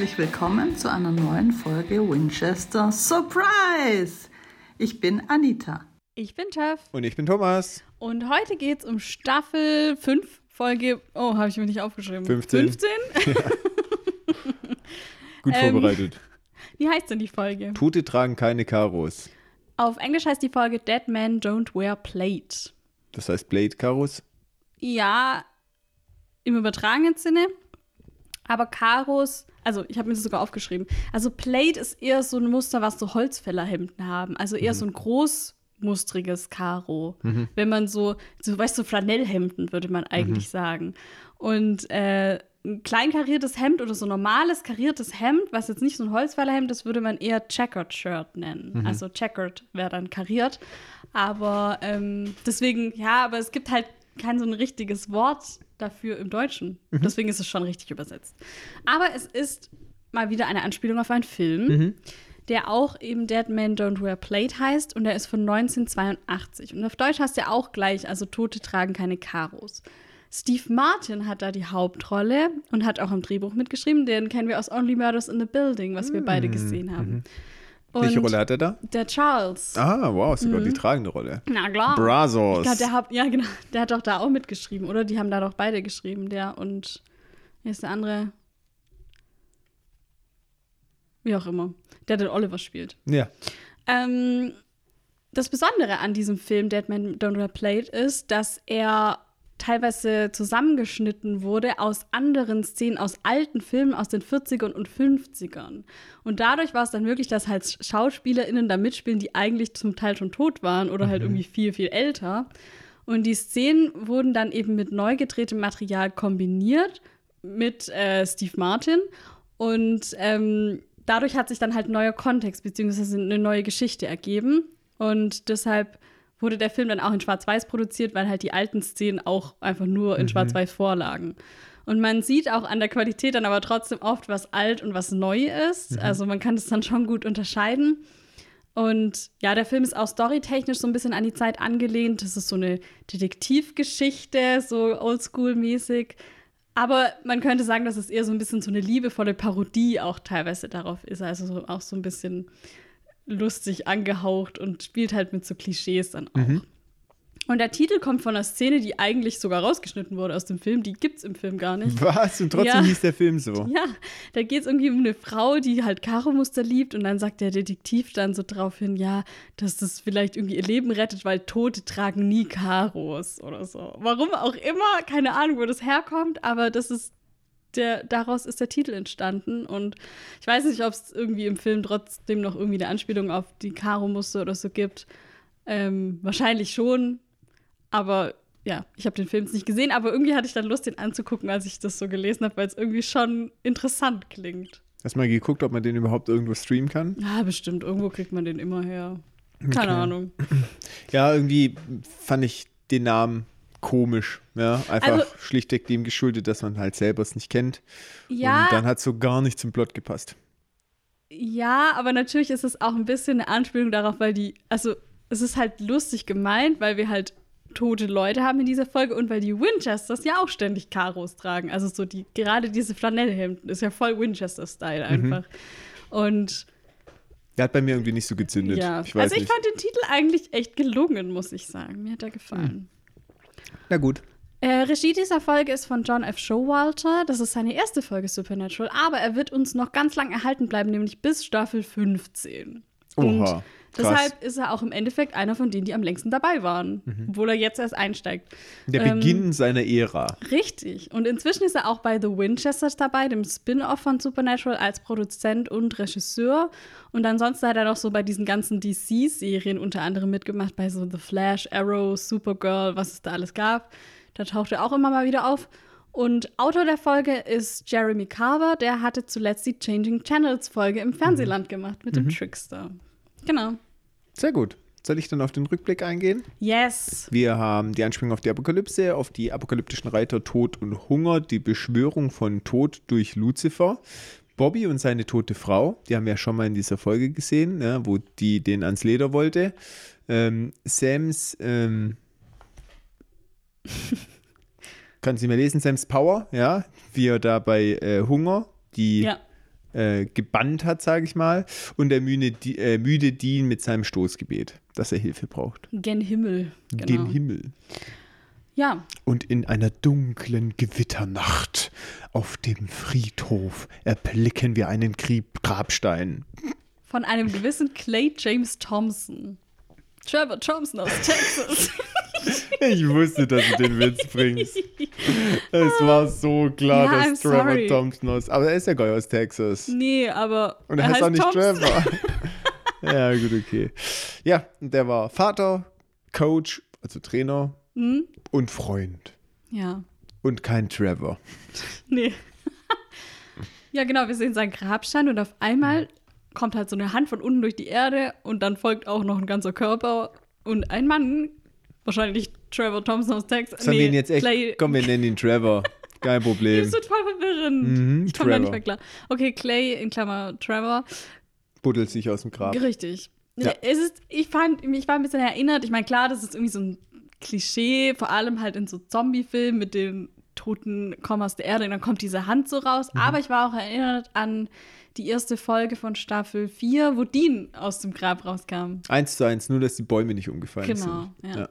herzlich willkommen zu einer neuen Folge Winchester Surprise. Ich bin Anita. Ich bin Jeff. Und ich bin Thomas. Und heute geht es um Staffel 5, Folge. Oh, habe ich mir nicht aufgeschrieben. 15. 15? Gut Ähm, vorbereitet. Wie heißt denn die Folge? Tote tragen keine Karos. Auf Englisch heißt die Folge Dead Men Don't Wear Plate. Das heißt Blade Karos. Ja, im übertragenen Sinne. Aber Karos, also ich habe mir das sogar aufgeschrieben. Also Plate ist eher so ein Muster, was so Holzfällerhemden haben. Also eher so ein großmustriges Karo. Wenn man so, so weißt du, Flanellhemden würde man eigentlich sagen. Und äh, ein klein kariertes Hemd oder so normales kariertes Hemd, was jetzt nicht so ein Holzfällerhemd ist, würde man eher Checkered Shirt nennen. Also Checkered wäre dann kariert. Aber ähm, deswegen, ja, aber es gibt halt kein so ein richtiges Wort dafür im Deutschen. Deswegen ist es schon richtig übersetzt. Aber es ist mal wieder eine Anspielung auf einen Film, der auch eben Dead Men Don't Wear Plate heißt und der ist von 1982. Und auf Deutsch heißt er auch gleich, also Tote tragen keine Karos. Steve Martin hat da die Hauptrolle und hat auch im Drehbuch mitgeschrieben. Den kennen wir aus Only Murders in the Building, was wir beide gesehen haben. Welche Und Rolle hat er da? Der Charles. Ah, wow, sogar die tragende Rolle. Na klar. Brazos. Ich glaube, der hat, ja genau, der hat doch da auch mitgeschrieben, oder? Die haben da doch beide geschrieben, der und wer ist der andere? Wie auch immer. Der den Oliver spielt. Ja. Ähm, das Besondere an diesem Film Dead Man Don't Wear Plate ist, dass er teilweise zusammengeschnitten wurde aus anderen Szenen, aus alten Filmen aus den 40ern und 50ern. Und dadurch war es dann möglich, dass halt SchauspielerInnen da mitspielen, die eigentlich zum Teil schon tot waren oder halt irgendwie viel, viel älter. Und die Szenen wurden dann eben mit neu gedrehtem Material kombiniert mit äh, Steve Martin. Und ähm, dadurch hat sich dann halt neuer Kontext bzw. eine neue Geschichte ergeben. Und deshalb wurde der Film dann auch in Schwarz-Weiß produziert, weil halt die alten Szenen auch einfach nur in Schwarz-Weiß vorlagen. Und man sieht auch an der Qualität dann aber trotzdem oft, was alt und was neu ist. Also man kann das dann schon gut unterscheiden. Und ja, der Film ist auch storytechnisch so ein bisschen an die Zeit angelehnt. Das ist so eine Detektivgeschichte, so oldschool-mäßig. Aber man könnte sagen, dass es eher so ein bisschen so eine liebevolle Parodie auch teilweise darauf ist. Also so, auch so ein bisschen lustig angehaucht und spielt halt mit so Klischees dann auch. Und der Titel kommt von einer Szene, die eigentlich sogar rausgeschnitten wurde aus dem Film. Die gibt's im Film gar nicht. Was? Und trotzdem Ja. hieß der Film so. Ja, da geht es irgendwie um eine Frau, die halt Karo-Muster liebt und dann sagt der Detektiv dann so drauf hin, ja, dass das vielleicht irgendwie ihr Leben rettet, weil Tote tragen nie Karos oder so. Warum auch immer, keine Ahnung, wo das herkommt, aber das ist der, daraus ist der Titel entstanden und ich weiß nicht, ob es irgendwie im Film trotzdem noch irgendwie eine Anspielung auf die Karo-Muster oder so gibt. Ähm, wahrscheinlich schon, aber ja, ich habe den Film jetzt nicht gesehen, aber irgendwie hatte ich dann Lust, den anzugucken, als ich das so gelesen habe, weil es irgendwie schon interessant klingt. Hast du mal geguckt, ob man den überhaupt irgendwo streamen kann? Ja, bestimmt. Irgendwo kriegt man den immer her. Keine Okay. Ahnung. Ja, irgendwie fand ich den Namen komisch. Ja, einfach Also- schlichtweg dem geschuldet, dass man halt selber es nicht kennt. Ja, Und dann hat so gar nicht zum Plot gepasst. ja, aber natürlich ist es auch ein bisschen eine Anspielung darauf, weil die, also es ist halt lustig gemeint, weil wir halt tote Leute haben in dieser Folge und weil die Winchesters ja auch ständig Karos tragen. Also so die, gerade diese Flanellhemden ist ja voll Winchester-Style einfach. Und Der hat bei mir irgendwie nicht so gezündet. ja, Ich also ich nicht. fand den Titel eigentlich echt gelungen, muss ich sagen. Mir hat er gefallen. Na gut. Äh, Regie dieser Folge ist von John F. Showalter. Das ist seine erste Folge Supernatural, aber er wird uns noch ganz lang erhalten bleiben, nämlich bis Staffel 15. Und Oha. Krass. deshalb ist er auch im Endeffekt einer von denen, die am längsten dabei waren, obwohl er jetzt erst einsteigt. Der ähm, Beginn seiner Ära. Richtig. Und inzwischen ist er auch bei The Winchesters dabei, dem Spin-off von Supernatural, als Produzent und Regisseur. Und ansonsten hat er noch so bei diesen ganzen DC-Serien unter anderem mitgemacht, bei so The Flash, Arrow, Supergirl, was es da alles gab. Da taucht er auch immer mal wieder auf. Und Autor der Folge ist Jeremy Carver. Der hatte zuletzt die Changing Channels Folge im Fernsehland gemacht mit dem Trickster. Genau. Sehr gut. Soll ich dann auf den Rückblick eingehen? Yes. Wir haben die Anspielung auf die Apokalypse, auf die apokalyptischen Reiter Tod und Hunger, die Beschwörung von Tod durch Luzifer, Bobby und seine tote Frau, die haben wir ja schon mal in dieser Folge gesehen, ne, wo die den ans Leder wollte. Ähm, Sams, ähm, kann sie mehr lesen, Sams Power, ja, wie er da bei äh, Hunger die Ja. Äh, gebannt hat, sage ich mal. Und der müde, äh, müde Dean mit seinem Stoßgebet, dass er Hilfe braucht. Gen Himmel. Genau. Gen Himmel. Ja, Und in einer dunklen Gewitternacht auf dem Friedhof erblicken wir einen Grieb Grabstein. von einem gewissen Clay James Thompson. Trevor Thompson aus Texas. Ich wusste, dass du den Witz bringst. Es war so klar, Ja, dass I'm Trevor sorry. Thompson aus. Aber er ist ja gar nicht aus Texas. nee, aber Und er heißt auch nicht Thompson. Trevor. ja, gut, okay. Ja, und der war Vater, Coach, also Trainer Hm? und Freund. Ja, Und kein Trevor. nee. ja, genau, wir sehen seinen Grabstein und auf einmal kommt halt so eine Hand von unten durch die Erde und dann folgt auch noch ein ganzer Körper und ein Mann, wahrscheinlich Trevor Thompson aus Texas. Sollen wir ihn jetzt echt. Clay, Komm, wir nennen ihn Trevor. Kein Problem. Das wird voll verwirrend. Mhm, ich komme da nicht mehr klar. Okay, Clay in Klammer Trevor. Buddelt sich aus dem Grab. Richtig. Ja. Es ist, ich fand, ich war ein bisschen erinnert. Ich meine, klar, das ist irgendwie so ein Klischee, vor allem halt in so Zombie-Filmen mit den Toten kommen aus der Erde und dann kommt diese Hand so raus. Mhm. Aber ich war auch erinnert an die erste Folge von Staffel 4, wo Dean aus dem Grab rauskam. Eins zu eins, nur dass die Bäume nicht umgefallen Genau, sind. ja. Ja,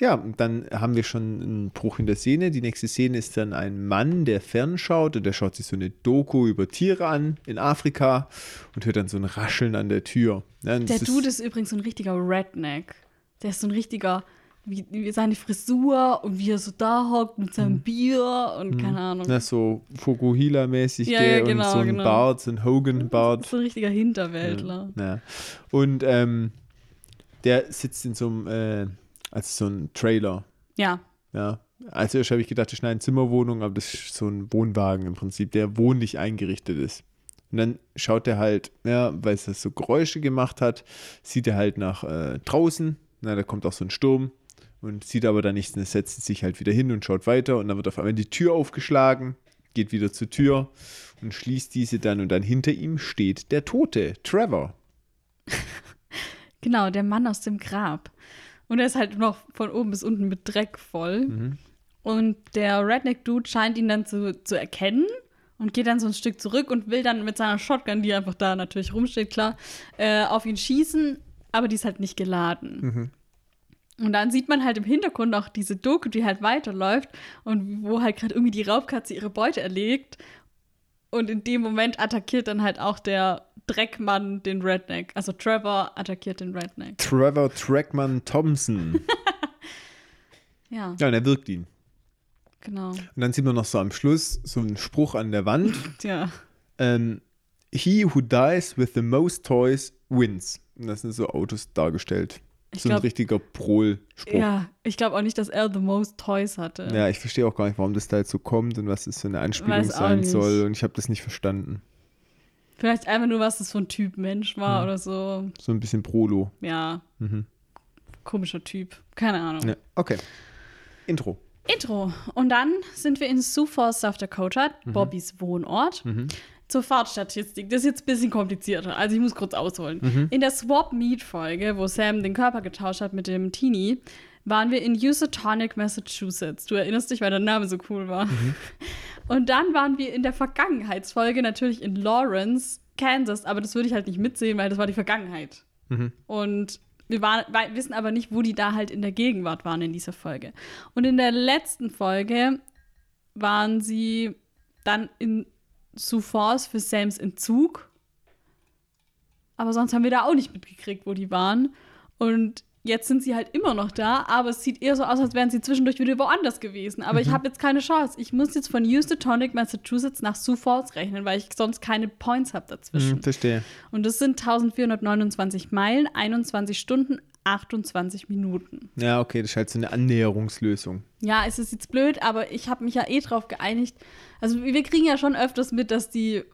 und dann haben wir schon einen Bruch in der Szene. Die nächste Szene ist dann ein Mann, der fernschaut und der schaut sich so eine Doku über Tiere an in Afrika und hört dann so ein Rascheln an der Tür. Ja, Der das Dude ist übrigens so ein richtiger Redneck. Der ist so ein richtiger, wie, wie seine Frisur und wie er so da hockt mit seinem Bier und keine Ahnung. na, so Fukuhila-mäßig Ja, ja, genau, und so ein genau. Bart, so ein Hogan-Bart. So ein richtiger Hinterwäldler. Ja. Und ähm, der sitzt in so einem, äh, also so ein Trailer. Ja. Ja. Also erst habe ich gedacht, das ist eine Zimmerwohnung, aber das ist so ein Wohnwagen im Prinzip, der wohnlich eingerichtet ist. Und dann schaut er halt, ja, weil es das so Geräusche gemacht hat, sieht er halt nach äh, draußen. Na, da kommt auch so ein Sturm und sieht aber da nichts. Und er setzt sich halt wieder hin und schaut weiter. Und dann wird auf einmal die Tür aufgeschlagen, geht wieder zur Tür und schließt diese dann. Und dann hinter ihm steht der Tote, Trevor. Genau, der Mann aus dem Grab. Und er ist halt noch von oben bis unten mit Dreck voll. Mhm. Und der Redneck-Dude scheint ihn dann zu, zu erkennen und geht dann so ein Stück zurück und will dann mit seiner Shotgun, die einfach da natürlich rumsteht, klar, äh, auf ihn schießen, aber die ist halt nicht geladen. Mhm. Und dann sieht man halt im Hintergrund auch diese Doku, die halt weiterläuft und wo halt gerade irgendwie die Raubkatze ihre Beute erlegt. Und in dem Moment attackiert dann halt auch der Dreckmann den Redneck. Also Trevor attackiert den Redneck. Trevor Trackman Thompson. Ja, ja, und er wirkt ihn. genau. Und dann sieht man noch so am Schluss so einen Spruch an der Wand. Tja. ähm, He who dies with the most toys wins. Und das sind so Autos dargestellt. Ich so ein glaub- richtiger Prol-Spruch. Ja. Ja, ich glaube auch nicht, dass er the most toys hatte. ich verstehe auch gar nicht, warum das da jetzt so kommt und was das für eine Anspielung sein nicht. soll. Und ich habe das nicht verstanden. Vielleicht einfach nur, was das für ein Typ Mensch war Hm. oder so. So ein bisschen Prolo. Ja. Mhm. Komischer Typ. Keine Ahnung. Ja, okay. Intro. Intro. Und dann sind wir in Sioux Falls, South Dakota, Mhm. Bobbys Wohnort. Zur Fahrtstatistik. Das ist jetzt ein bisschen komplizierter. Also ich muss kurz ausholen. Mhm. In der Swap Meet Folge, wo Sam den Körper getauscht hat mit dem Teenie, waren wir in Housatonic, Massachusetts. Du erinnerst dich, weil der Name so cool war. Mhm. Und dann waren wir in der Vergangenheitsfolge natürlich in Lawrence, Kansas. Aber das würde ich halt nicht mitsehen, weil das war die Vergangenheit. Und wir waren, wissen aber nicht, wo die da halt in der Gegenwart waren in dieser Folge. Und in der letzten Folge waren sie dann in Sioux Falls für Sams Entzug. Aber sonst haben wir da auch nicht mitgekriegt, wo die waren. Und jetzt sind sie halt immer noch da, aber es sieht eher so aus, als wären sie zwischendurch wieder woanders gewesen. Aber ich habe jetzt keine Chance. Ich muss jetzt von Housatonic, Massachusetts nach Sioux Falls rechnen, weil ich sonst keine Points habe dazwischen. Mhm, verstehe. Und das sind 1429 Meilen, 21 Stunden, 28 Minuten. Ja, okay, das ist halt so eine Annäherungslösung. Ja, es ist jetzt blöd, aber ich habe mich ja eh drauf geeinigt. Also wir kriegen ja schon öfters mit, dass die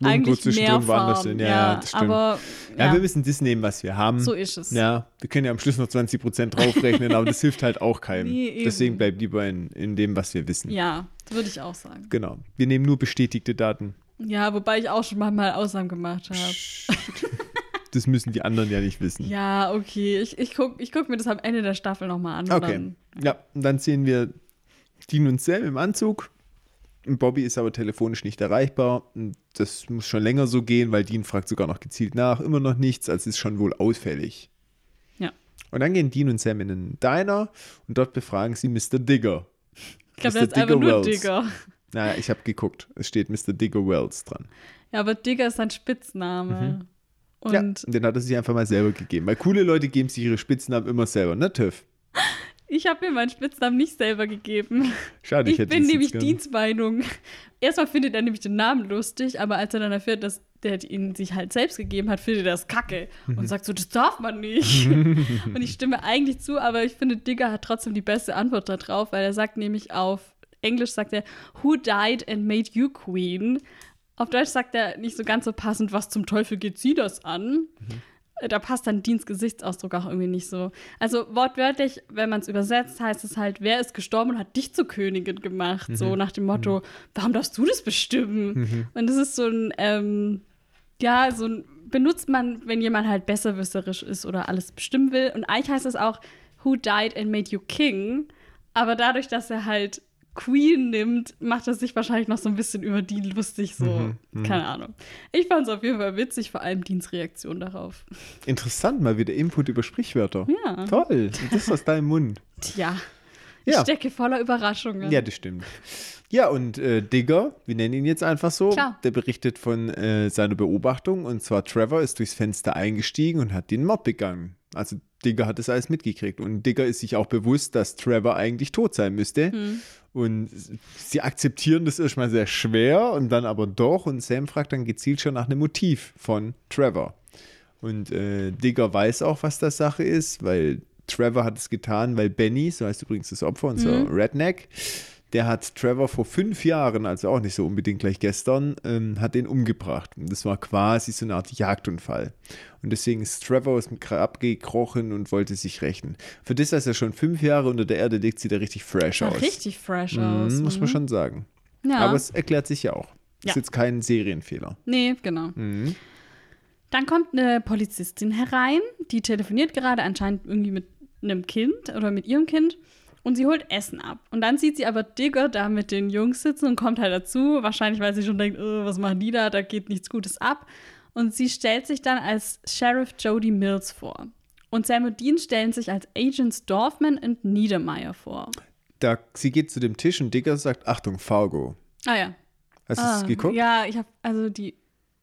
Zwischendrin mehr woanders sind. Ja, ja, das stimmt. aber Ja, ja, wir müssen das nehmen, was wir haben. so ist es. Ja, wir können ja am Schluss noch 20% draufrechnen, aber das hilft halt auch keinem. Nee. Deswegen bleibt lieber in, in dem, was wir wissen. Ja, würde ich auch sagen. Genau. Wir nehmen nur bestätigte Daten. Ja, wobei ich auch schon mal Ausnahmen gemacht habe. Das müssen die anderen ja nicht wissen. Ja, okay. Ich, ich gucke ich guck mir das am Ende der Staffel nochmal an. Okay. Dann, Ja, und dann sehen wir Dean und Sam im Anzug. Bobby ist aber telefonisch nicht erreichbar. Das muss schon länger so gehen, weil Dean fragt sogar noch gezielt nach. Immer noch nichts, also ist schon wohl ausfällig. Ja. Und dann gehen Dean und Sam in einen Diner und dort befragen sie Mr. Digger. Ich glaube, der ist einfach nur Digger. Naja, ich habe geguckt. Es steht Mr. Digger Wells dran. Ja, aber Digger ist sein Spitzname. Mhm. Und ja, den hat er sich einfach mal selber gegeben. Weil coole Leute geben sich ihre Spitznamen immer selber, ne, Tiff? ich habe mir meinen Spitznamen nicht selber gegeben. Schade, ich, Ich hätte bin nämlich. Dienstmeinung. Erstmal findet er nämlich den Namen lustig, aber als er dann erfährt, dass der ihn sich halt selbst gegeben hat, findet er das kacke Mhm. und sagt so, das darf man nicht. und ich stimme eigentlich zu, aber ich finde, Digger hat trotzdem die beste Antwort darauf, weil er sagt nämlich auf Englisch sagt er, Who died and made you queen? Auf Deutsch sagt er nicht so ganz so passend, was zum Teufel geht sie das an? Da passt dann Deans Gesichtsausdruck auch irgendwie nicht so. Also wortwörtlich, wenn man es übersetzt, heißt es halt, wer ist gestorben und hat dich zur Königin gemacht? So nach dem Motto, warum darfst du das bestimmen? Und das ist so ein, ähm, ja, so ein, benutzt man, wenn jemand halt besserwisserisch ist oder alles bestimmen will. Und eigentlich heißt es auch, who died and made you king? Aber dadurch, dass er halt Queen nimmt, macht er sich wahrscheinlich noch so ein bisschen über die lustig, so, keine Ahnung. Ich fand es auf jeden Fall witzig, vor allem Deans Reaktion darauf. Interessant, mal wieder Input über Sprichwörter. Ja. Toll. Das aus deinem Mund. Tja, ich Ja. stecke voller Überraschungen. Ja, das stimmt. Ja, und äh, Digger, wir nennen ihn jetzt einfach so, Klar. der berichtet von äh, seiner Beobachtung. Und zwar Trevor ist durchs Fenster eingestiegen und hat den Mord begangen. Also Digger hat das alles mitgekriegt. Und Digger ist sich auch bewusst, dass Trevor eigentlich tot sein müsste. Und sie akzeptieren das erstmal sehr schwer und dann aber doch. Und Sam fragt dann gezielt schon nach einem Motiv von Trevor. Und äh, Digger weiß auch, was das Sache ist, weil Trevor hat es getan, weil Benny, so heißt übrigens das Opfer, unser Redneck, der hat Trevor vor fünf Jahren, also auch nicht so unbedingt gleich gestern, ähm, hat den umgebracht. Und das war quasi so eine Art Jagdunfall. Und deswegen ist Trevor aus dem Grab gekrochen und wollte sich rächen. Für das, dass er schon fünf Jahre unter der Erde liegt, sieht er richtig fresh aus. richtig fresh Mhm, aus. muss man Mhm. schon sagen. Ja. Aber es erklärt sich ja auch. Ja. Ist jetzt kein Serienfehler. Nee, genau. Mhm. Dann kommt eine Polizistin herein, die telefoniert gerade anscheinend irgendwie mit einem Kind oder mit ihrem Kind und sie holt Essen ab. Und dann sieht sie aber Digger da mit den Jungs sitzen und kommt halt dazu, wahrscheinlich weil sie schon denkt, "Äh, was machen die da, da geht nichts Gutes ab. Und sie stellt sich dann als Sheriff Jody Mills vor. Und Sam und Dean stellen sich als Agents Dorfman und Niedermeyer vor. Da, sie geht zu dem Tisch und Digger sagt, Achtung, Fargo. Ah ja. Hast du ah, es geguckt? Ja, ich habe also die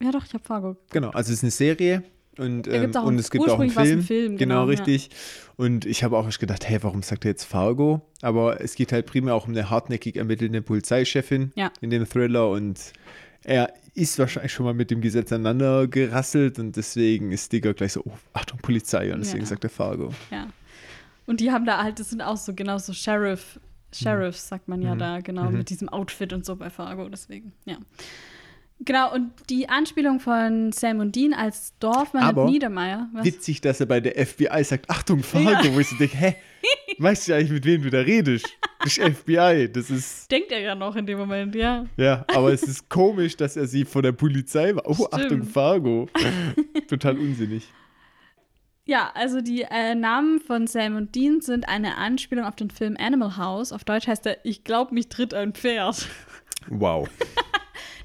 Ja doch, ich habe Fargo Genau, also es ist eine Serie und, ähm, und es gibt auch einen Film. ein Film, genau, genau, ja. richtig. Und ich habe auch gedacht, hey, warum sagt er jetzt Fargo? Aber es geht halt primär auch um eine hartnäckig ermittelnde Polizeichefin Ja. in dem Thriller und er ist wahrscheinlich schon mal mit dem Gesetz aneinander gerasselt und deswegen ist Digger gleich so, oh, Achtung, Polizei und deswegen Ja. sagt er Fargo. Ja. Und die haben da halt, das sind auch so genau so Sheriff, Sheriffs, sagt man ja Mhm. da, genau, mit diesem Outfit und so bei Fargo, deswegen, ja. Genau, und die Anspielung von Sam und Dean als Dorfmann Aber und Niedermeyer. Was? Witzig, dass er bei der FBI sagt, Achtung, Fargo, wo ich so denke, hä, weißt du eigentlich, mit wem du da redest? Das ist FBI, das ist, Denkt er ja noch in dem Moment, ja. ja, aber es ist komisch, dass er sie von der Polizei war. Oh, Stimmt. Achtung, Fargo. Total unsinnig. Ja, also die äh, Namen von Sam und Dean sind eine Anspielung auf den Film Animal House. Auf Deutsch heißt er Ich glaub, mich tritt ein Pferd. Wow.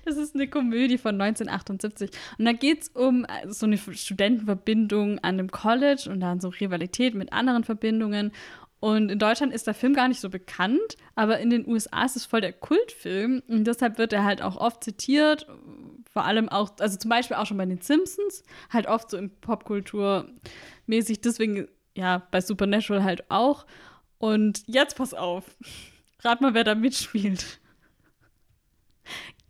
Das ist eine Komödie von 1978. Und da geht es um äh, so eine Studentenverbindung an einem College und dann so Rivalität mit anderen Verbindungen. Und in Deutschland ist der Film gar nicht so bekannt, aber in den USA ist es voll der Kultfilm. Und deshalb wird er halt auch oft zitiert. Vor allem auch, also zum Beispiel auch schon bei den Simpsons, halt oft so in Popkultur mäßig. Deswegen, ja, bei Supernatural halt auch. Und jetzt pass auf. Rat mal, wer da mitspielt.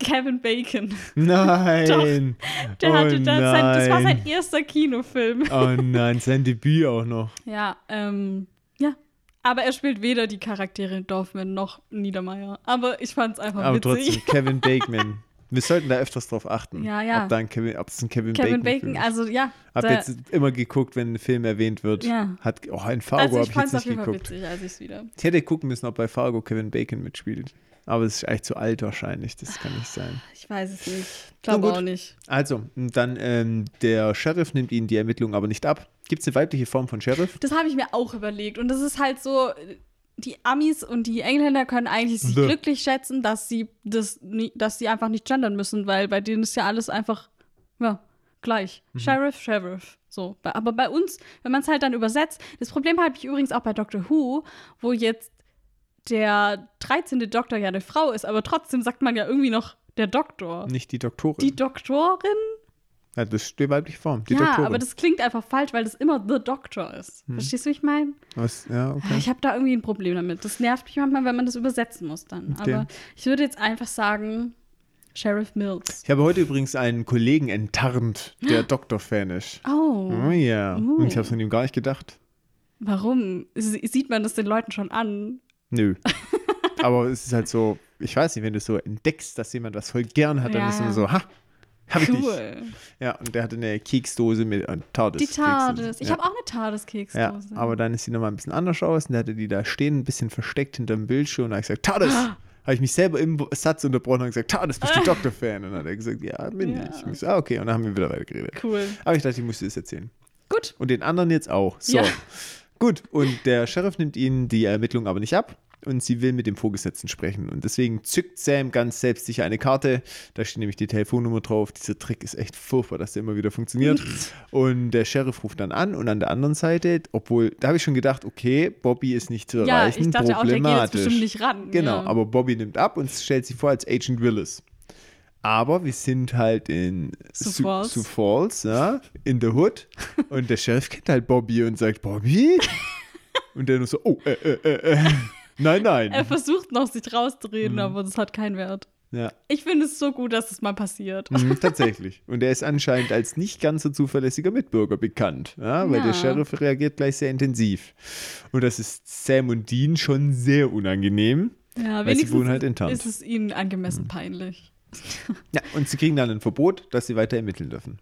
Kevin Bacon. Nein. Der oh hatte da sein, das war sein erster Kinofilm. Oh nein, sein Debüt auch noch. Ja, ähm, ja. Aber er spielt weder die Charaktere Dorfman noch Niedermeyer. Aber ich fand's einfach Aber witzig. trotzdem, Kevin Bacon. Wir sollten da öfters drauf achten. Ja, ja. Ob, da ein Kevin, ob es ein Kevin, Kevin Bacon, Bacon, ist. also ja. Hab jetzt immer geguckt, wenn ein Film erwähnt wird. Ja. Hat, oh, ein Fargo also habe ich jetzt auf jeden nicht Fall geguckt. witzig, als ich's wieder. Ich hätte gucken müssen, ob bei Fargo Kevin Bacon mitspielt. Aber es ist eigentlich zu alt wahrscheinlich. Das kann nicht sein. Ich weiß es nicht. Ich glaube auch nicht. Also, dann ähm, der Sheriff nimmt ihnen die Ermittlungen aber nicht ab. Gibt es eine weibliche Form von Sheriff? Das habe ich mir auch überlegt. Und das ist halt so, die Amis und die Engländer können eigentlich sich The. glücklich schätzen, dass sie das, nie, dass sie einfach nicht gendern müssen, weil bei denen ist ja alles einfach ja gleich. Mhm. Sheriff, Sheriff. So, aber bei uns, wenn man es halt dann übersetzt, das Problem habe ich übrigens auch bei Doctor Who, wo jetzt der 13. Doktor ja eine Frau ist, aber trotzdem sagt man ja irgendwie noch der Doktor. Nicht die Doktorin. Die Doktorin? ja, das steht weiblich Form. Die ja, Doktorin. aber das klingt einfach falsch, weil das immer The Doctor ist. Verstehst du, wie ich meine? Ja, okay. Ich habe da irgendwie ein Problem damit. Das nervt mich manchmal, wenn man das übersetzen muss dann. Okay. Aber ich würde jetzt einfach sagen, Sheriff Mills. Ich habe heute übrigens einen Kollegen enttarnt, der Doktor-Fan ist. Oh, Oh ja. Uh. Und ich habe es von ihm gar nicht gedacht. warum? Sie- Sieht man das den Leuten schon an? Nö. Aber es ist halt so, ich weiß nicht, wenn du so entdeckst, dass jemand was voll gern hat, dann Ja, ist es so, ha, hab ich dich. Cool. Ja, und der hatte eine Keksdose mit äh, TARDIS. Die TARDIS. Ich ja. habe auch eine TARDIS-Keksdose. Ja, aber dann ist sie nochmal ein bisschen anders aus und der hatte die da stehen, ein bisschen versteckt hinterm Bildschirm und da habe ich gesagt, TARDIS! Habe ich mich selber im Satz unterbrochen und gesagt, TARDIS, bist du Doktor-Fan? Und dann hat er gesagt, ja, bin Ja. ich. Ich so, ah, okay, und dann haben wir wieder weiter geredet. Cool. Aber ich dachte, ich musste das erzählen. Gut. Und den anderen jetzt auch. So. Ja. Gut, und der Sheriff nimmt ihnen die Ermittlung aber nicht ab und sie will mit dem Vorgesetzten sprechen. Und deswegen zückt Sam ganz selbstsicher eine Karte. Da steht nämlich die Telefonnummer drauf. Dieser Trick ist echt furchtbar, dass der immer wieder funktioniert. und der Sheriff ruft dann an und an der anderen Seite, obwohl, da habe ich schon gedacht, okay, Bobby ist nicht zu Ja, erreichen, ich dachte auch, der geht jetzt problematisch. bestimmt nicht ran. Genau, ja. aber Bobby nimmt ab und stellt sich vor als Agent Willis. Aber wir sind halt in Sioux Falls. Sioux Falls, ja, in the Hood. Und der Sheriff kennt halt Bobby und sagt, Bobby? Und der nur so, oh, äh, äh, äh, äh. Nein, Er nein. versucht noch, sich rauszureden, Mhm. aber das hat keinen Wert. Ja, Ich finde es so gut, dass es mal passiert. mhm, tatsächlich. Und er ist anscheinend als nicht ganz so zuverlässiger Mitbürger bekannt, ja, weil Ja. der Sheriff reagiert gleich sehr intensiv. Und das ist Sam und Dean schon sehr unangenehm. Ja, Weil sie wohnen halt in Tarnt. ist es ihnen angemessen peinlich. Ja, und sie kriegen dann ein Verbot, dass sie weiter ermitteln dürfen.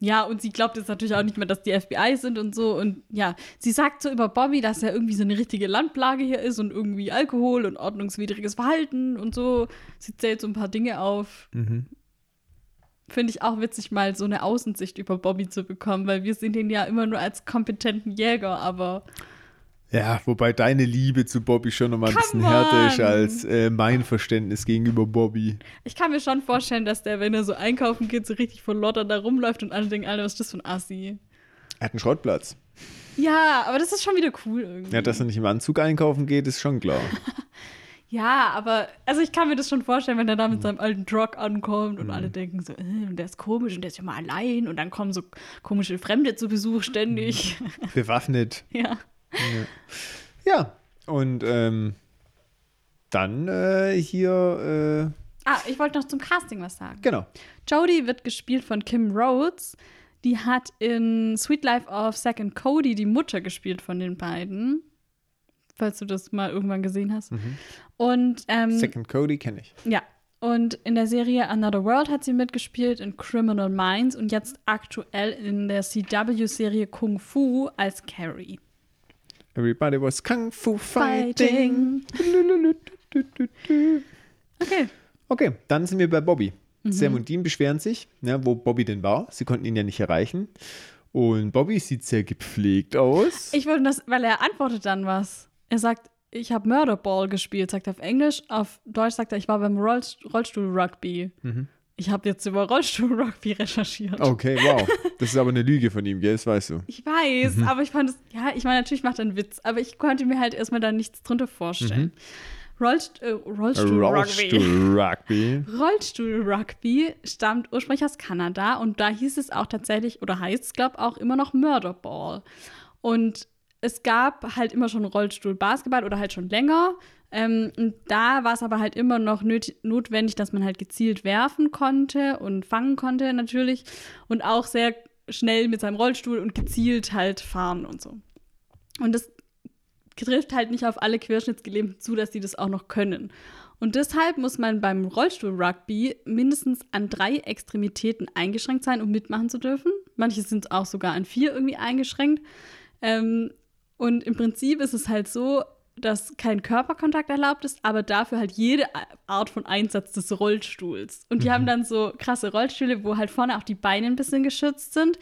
Ja, und sie glaubt jetzt natürlich auch nicht mehr, dass die FBI sind und so. Und ja, sie sagt so über Bobby, dass er irgendwie so eine richtige Landplage hier ist und irgendwie Alkohol und ordnungswidriges Verhalten und so. Sie zählt so ein paar Dinge auf. Mhm. Finde ich auch witzig, mal so eine Außensicht über Bobby zu bekommen, weil wir sehen ihn ja immer nur als kompetenten Jäger, aber Ja, wobei deine Liebe zu Bobby schon nochmal ein Come bisschen härter ist als äh, mein Verständnis gegenüber Bobby. ich kann mir schon vorstellen, dass der, wenn er so einkaufen geht, so richtig von Lotter da rumläuft und alle denken, Alter, was ist das für ein Assi? Er hat einen Schrottplatz. Ja, aber das ist schon wieder cool irgendwie. Ja, dass er nicht im Anzug einkaufen geht, ist schon klar. Ja, aber also ich kann mir das schon vorstellen, wenn er da Mhm. mit seinem alten Truck ankommt und alle denken so, äh, und der ist komisch und der ist ja mal allein und dann kommen so komische Fremde zu Besuch ständig. Bewaffnet. ja. Ja, und ähm, dann äh, hier, äh, Ah, ich wollte noch zum Casting was sagen. genau. Jodie wird gespielt von Kim Rhodes. Die hat in Sweet Life of Zack and Cody die Mutter gespielt von den beiden. Falls du das mal irgendwann gesehen hast. Und ähm, Second Cody kenne ich. Ja. Und in der Serie Another World hat sie mitgespielt, in Criminal Minds und jetzt aktuell in der CW-Serie Kung Fu als Carrie. Everybody was Kung Fu fighting. Okay. Okay, dann sind wir bei Bobby. Sam und Dean beschweren sich, ja, wo Bobby denn war. Sie konnten ihn ja nicht erreichen. Und Bobby sieht sehr gepflegt aus. Ich wollte das, weil er antwortet dann was. Er sagt, ich habe Murderball gespielt, sagt er auf Englisch. Auf Deutsch sagt er, ich war beim Rollst Rollstuhl-Rugby. Ich habe jetzt über Rollstuhl-Rugby recherchiert. Okay, wow. Das ist aber eine Lüge von ihm, gell? Das weißt du. Ich weiß, aber ich fand es, ja, ich meine, natürlich macht er einen Witz, aber ich konnte mir halt erstmal da nichts drunter vorstellen. Rollst äh, Rollstuhl-Rugby. Rollstuhl-Rugby. Rollstuhl-Rugby stammt ursprünglich aus Kanada und da hieß es auch tatsächlich, oder heißt es, glaube ich, auch immer noch Murderball. Und es gab halt immer schon Rollstuhl-Basketball oder halt schon länger. Ähm, und da war es aber halt immer noch notwendig, dass man halt gezielt werfen konnte und fangen konnte natürlich und auch sehr schnell mit seinem Rollstuhl und gezielt halt fahren und so. Und das trifft halt nicht auf alle Querschnittsgelähmten zu, dass die das auch noch können. Und deshalb muss man beim Rollstuhl-Rugby mindestens an drei Extremitäten eingeschränkt sein, um mitmachen zu dürfen. Manche sind auch sogar an vier irgendwie eingeschränkt. Ähm, und im Prinzip ist es halt so, dass kein Körperkontakt erlaubt ist, aber dafür halt jede Art von Einsatz des Rollstuhls. Und die haben dann so krasse Rollstühle, wo halt vorne auch die Beine ein bisschen geschützt sind.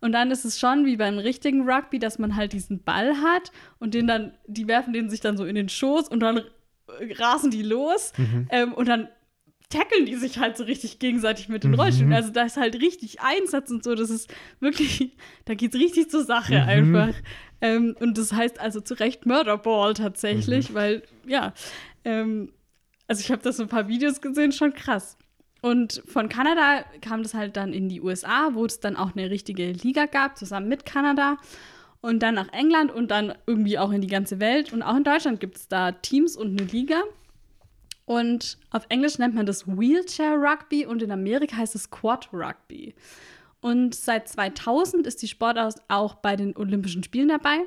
Und dann ist es schon wie beim richtigen Rugby, dass man halt diesen Ball hat und den dann, die werfen den sich dann so in den Schoß und dann rasen die los ähm, und dann tackeln die sich halt so richtig gegenseitig mit den Rollstühlen. Also da ist halt richtig Einsatz und so. Das ist wirklich, da geht's richtig zur Sache einfach. Ähm, und das heißt also zu Recht Murderball tatsächlich, weil, ja, ähm, also ich habe da so ein paar Videos gesehen, schon krass. Und von Kanada kam das halt dann in die USA, wo es dann auch eine richtige Liga gab, zusammen mit Kanada. Und dann nach England und dann irgendwie auch in die ganze Welt. Und auch in Deutschland gibt es da Teams und eine Liga. Und auf Englisch nennt man das Wheelchair Rugby und in Amerika heißt es Quad Rugby. Und seit 2000 ist die Sportart auch bei den Olympischen Spielen dabei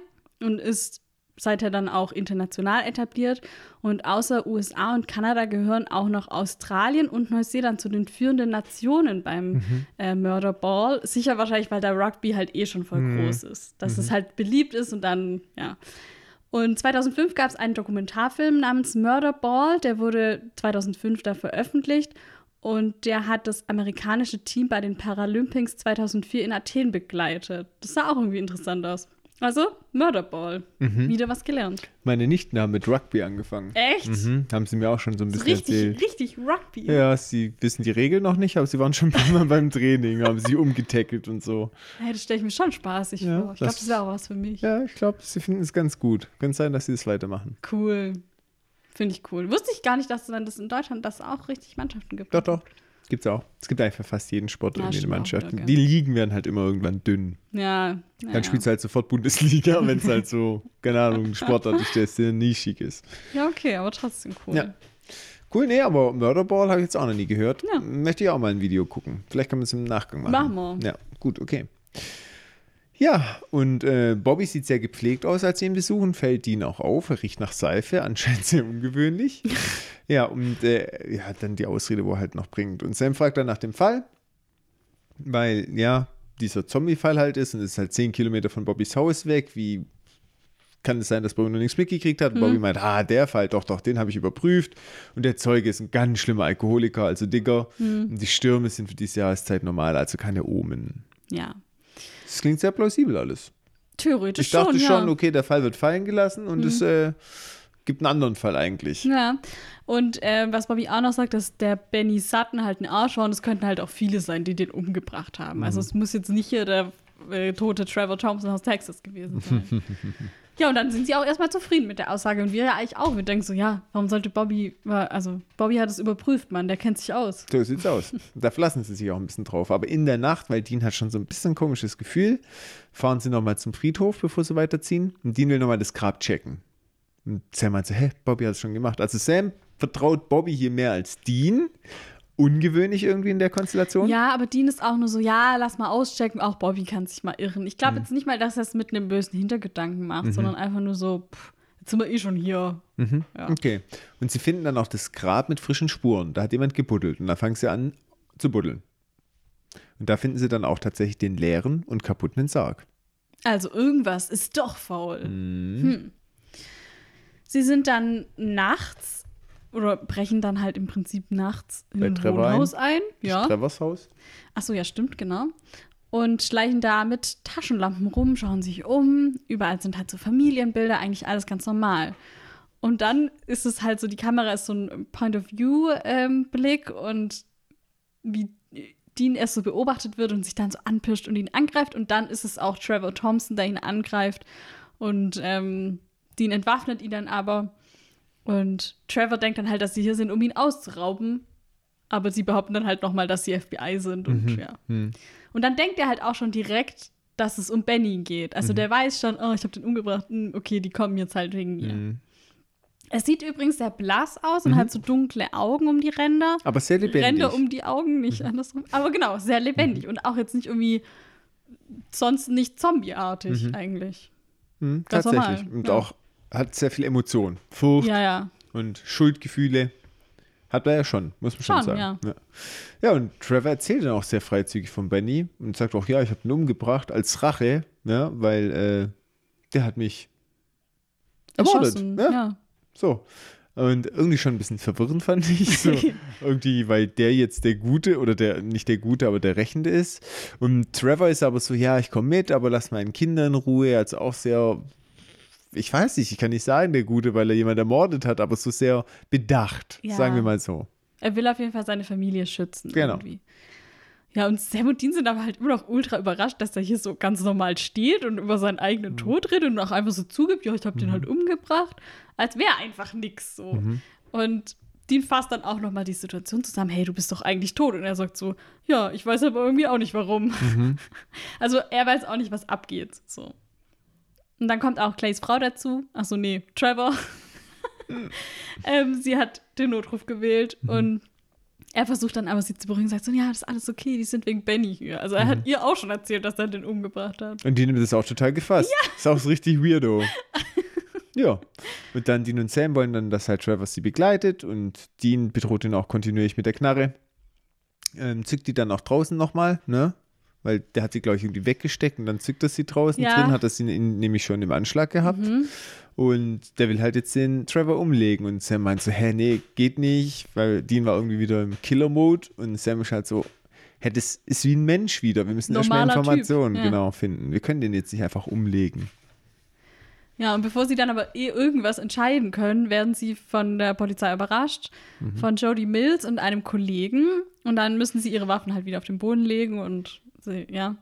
und ist seither dann auch international etabliert. Und außer USA und Kanada gehören auch noch Australien und Neuseeland zu den führenden Nationen beim äh, Murderball. Sicher wahrscheinlich, weil der Rugby halt eh schon voll groß ist. Dass es halt beliebt ist und dann, ja. Und 2005 gab es einen Dokumentarfilm namens Murderball, der wurde 2005 da veröffentlicht und der hat das amerikanische Team bei den Paralympics 2004 in Athen begleitet. Das sah auch irgendwie interessant aus. Also Murderball, wieder was gelernt. Meine Nichten haben mit Rugby angefangen. Echt? Mhm, haben sie mir auch schon so ein bisschen Richtig, erzählt. richtig Rugby. Ja, sie wissen die Regeln noch nicht, aber sie waren schon Mal beim Training, haben sie umgetackelt und so. Hey, das stelle ich mir schon spaßig Ja, vor. Ich glaube, das- wäre auch was für mich. Ja, ich glaube, sie finden es ganz gut. Könnte sein, dass sie das weitermachen. Cool. Finde ich cool. Wusste ich gar nicht, dass es in Deutschland das auch richtig Mannschaften gibt. Doch, doch. Gibt's auch. Es gibt einfach fast jeden Sport Ja, irgendwie eine Mannschaft. gell. Die Ligen werden halt immer irgendwann dünn. Ja. Dann naja. spielst du halt sofort Bundesliga, wenn es halt so, keine Ahnung, ein Sportart ist, der sehr nischig ist. Ja, okay, aber trotzdem cool. Ja. Cool, nee, aber Murderball habe ich jetzt auch noch nie gehört. Ja. Möchte ich auch mal ein Video gucken. Vielleicht kann man es im Nachgang machen. Machen wir. Ja, gut, okay. Ja, und äh, Bobby sieht sehr gepflegt aus, als sie ihn besuchen, fällt Dean auch auf, er riecht nach Seife, anscheinend sehr ungewöhnlich. ja, und äh, ja, dann die Ausrede, wo er halt noch bringt. Und Sam fragt dann nach dem Fall, weil, ja, dieser Zombie-Fall halt ist und es ist halt zehn Kilometer von Bobbys Haus weg. Wie kann es sein, dass Bobby noch nichts mitgekriegt hat? Und Bobby meint, ah, der Fall, doch, doch, den habe ich überprüft. Und der Zeuge ist ein ganz schlimmer Alkoholiker, also dicker. Und die Stürme sind für diese Jahreszeit normal, also keine Omen. Ja. Das klingt sehr plausibel alles. Theoretisch Ich dachte schon, schon, ja. okay, der Fall wird fallen gelassen und es äh, gibt einen anderen Fall eigentlich. Ja. Und äh, was Bobby auch noch sagt, dass der Benny Sutton halt ein Arsch war und es könnten halt auch viele sein, die den umgebracht haben. Mhm. Also es muss jetzt nicht hier der äh, tote Trevor Thompson aus Texas gewesen sein. ja, und dann sind sie auch erstmal zufrieden mit der Aussage und wir ja eigentlich auch. Wir denken so, ja, warum sollte Bobby, also Bobby hat es überprüft, Mann, der kennt sich aus. So sieht's aus. Da verlassen sie sich auch ein bisschen drauf. Aber in der Nacht, weil Dean hat schon so ein bisschen ein komisches Gefühl, fahren sie nochmal zum Friedhof, bevor sie weiterziehen. Und Dean will nochmal das Grab checken. Und Sam meint so, hä, Bobby hat es schon gemacht. Also Sam vertraut Bobby hier mehr als Dean. Ungewöhnlich irgendwie in der Konstellation. Ja, aber Dean ist auch nur so, ja, lass mal auschecken. Auch Bobby kann sich mal irren. Ich Mhm. glaube jetzt nicht mal, dass er es mit einem bösen Hintergedanken macht, sondern einfach nur so, pff, jetzt sind wir eh schon hier. Ja. Okay. Und sie finden dann auch das Grab mit frischen Spuren. Da hat jemand gebuddelt. Und da fangen sie an zu buddeln. Und da finden sie dann auch tatsächlich den leeren und kaputten Sarg. Also irgendwas ist doch faul. Mhm. Hm. Sie sind dann nachts oder brechen dann halt im Prinzip nachts in ein Wohnhaus ein. Ja. Trevors Haus. Achso, ja, stimmt, genau. Und schleichen da mit Taschenlampen rum, schauen sich um. Überall sind halt so Familienbilder, eigentlich alles ganz normal. Und dann ist es halt so, die Kamera ist so ein Point-of-View-Blick und wie Dean erst so beobachtet wird und sich dann so anpirscht und ihn angreift. Und dann ist es auch Trevor Thompson, der ihn angreift. Und ähm, Dean entwaffnet ihn dann aber. Und Trevor denkt dann halt, dass sie hier sind, um ihn auszurauben. Aber sie behaupten dann halt nochmal, dass sie FBI sind. Und ja. Und dann denkt er halt auch schon direkt, dass es um Benny geht. Also der weiß schon, oh, ich habe den umgebracht. Okay, die kommen jetzt halt wegen mir. Es sieht übrigens sehr blass aus und hat so dunkle Augen um die Ränder. Aber sehr lebendig. Ränder um die Augen, nicht andersrum. Aber genau, sehr lebendig und auch jetzt nicht irgendwie sonst nicht zombieartig eigentlich. Ganz tatsächlich. normal, Und ja. auch hat sehr viel Emotion. Furcht Ja, ja. und Schuldgefühle. Hat er ja schon, muss man schon, Schon, sagen. ja. ja. Ja, und Trevor erzählt dann auch sehr freizügig von Benny und sagt auch, ja, ich habe ihn umgebracht als Rache, ja, weil äh, der hat mich Ermordet, erschossen. ja. ja. So. Und irgendwie schon ein bisschen verwirrend fand ich. So. irgendwie, weil der jetzt der Gute oder der, nicht der Gute, aber der Rächende ist. Und Trevor ist aber so, ja, ich komme mit, aber lass meinen Kinder in Ruhe. Also auch sehr, ich weiß nicht, ich kann nicht sagen, der Gute, weil er jemand ermordet hat, aber so sehr bedacht, Ja. sagen wir mal so. Er will auf jeden Fall seine Familie schützen. Genau. Irgendwie. Ja, und Sam und Dean sind aber halt immer noch ultra überrascht, dass er hier so ganz normal steht und über seinen Mhm. eigenen Tod redet und auch einfach so zugibt, ja, ich hab den halt umgebracht, als wäre einfach nix so. Mhm. Und Dean fasst dann auch nochmal die Situation zusammen, hey, du bist doch eigentlich tot. Und er sagt so, ja, ich weiß aber irgendwie auch nicht warum. Mhm. Also er weiß auch nicht, was abgeht. So. Und dann kommt auch Clays Frau dazu. Achso, nee, Trevor. ähm, sie hat den Notruf gewählt Mhm. und er versucht dann aber sie zu beruhigen und sagt so, ja, das ist alles okay, die sind wegen Benny hier. Also er Mhm. hat ihr auch schon erzählt, dass er den umgebracht hat. Und die nimmt das auch total gefasst. Ist auch so richtig weirdo. ja. Und dann Dean und Sam wollen dann, dass halt Trevor sie begleitet und Dean bedroht ihn auch kontinuierlich mit der Knarre. Ähm, zückt die dann auch draußen nochmal, ne? Weil der hat sie, glaube ich, irgendwie weggesteckt und dann zückt er sie draußen. Ja. Drin hat er sie in, nämlich schon im Anschlag gehabt. Und der will halt jetzt den Trevor umlegen. Und Sam meint so, hä, nee, geht nicht, weil Dean war irgendwie wieder im Killer-Mode. Und Sam ist halt so, hä, das ist wie ein Mensch wieder. Wir müssen erst mehr Normaler Typ, Informationen ja. genau finden. Wir können den jetzt nicht einfach umlegen. Ja, und bevor sie dann aber eh irgendwas entscheiden können, werden sie von der Polizei überrascht, Mhm. von Jodie Mills und einem Kollegen. Und dann müssen sie ihre Waffen halt wieder auf den Boden legen und ja.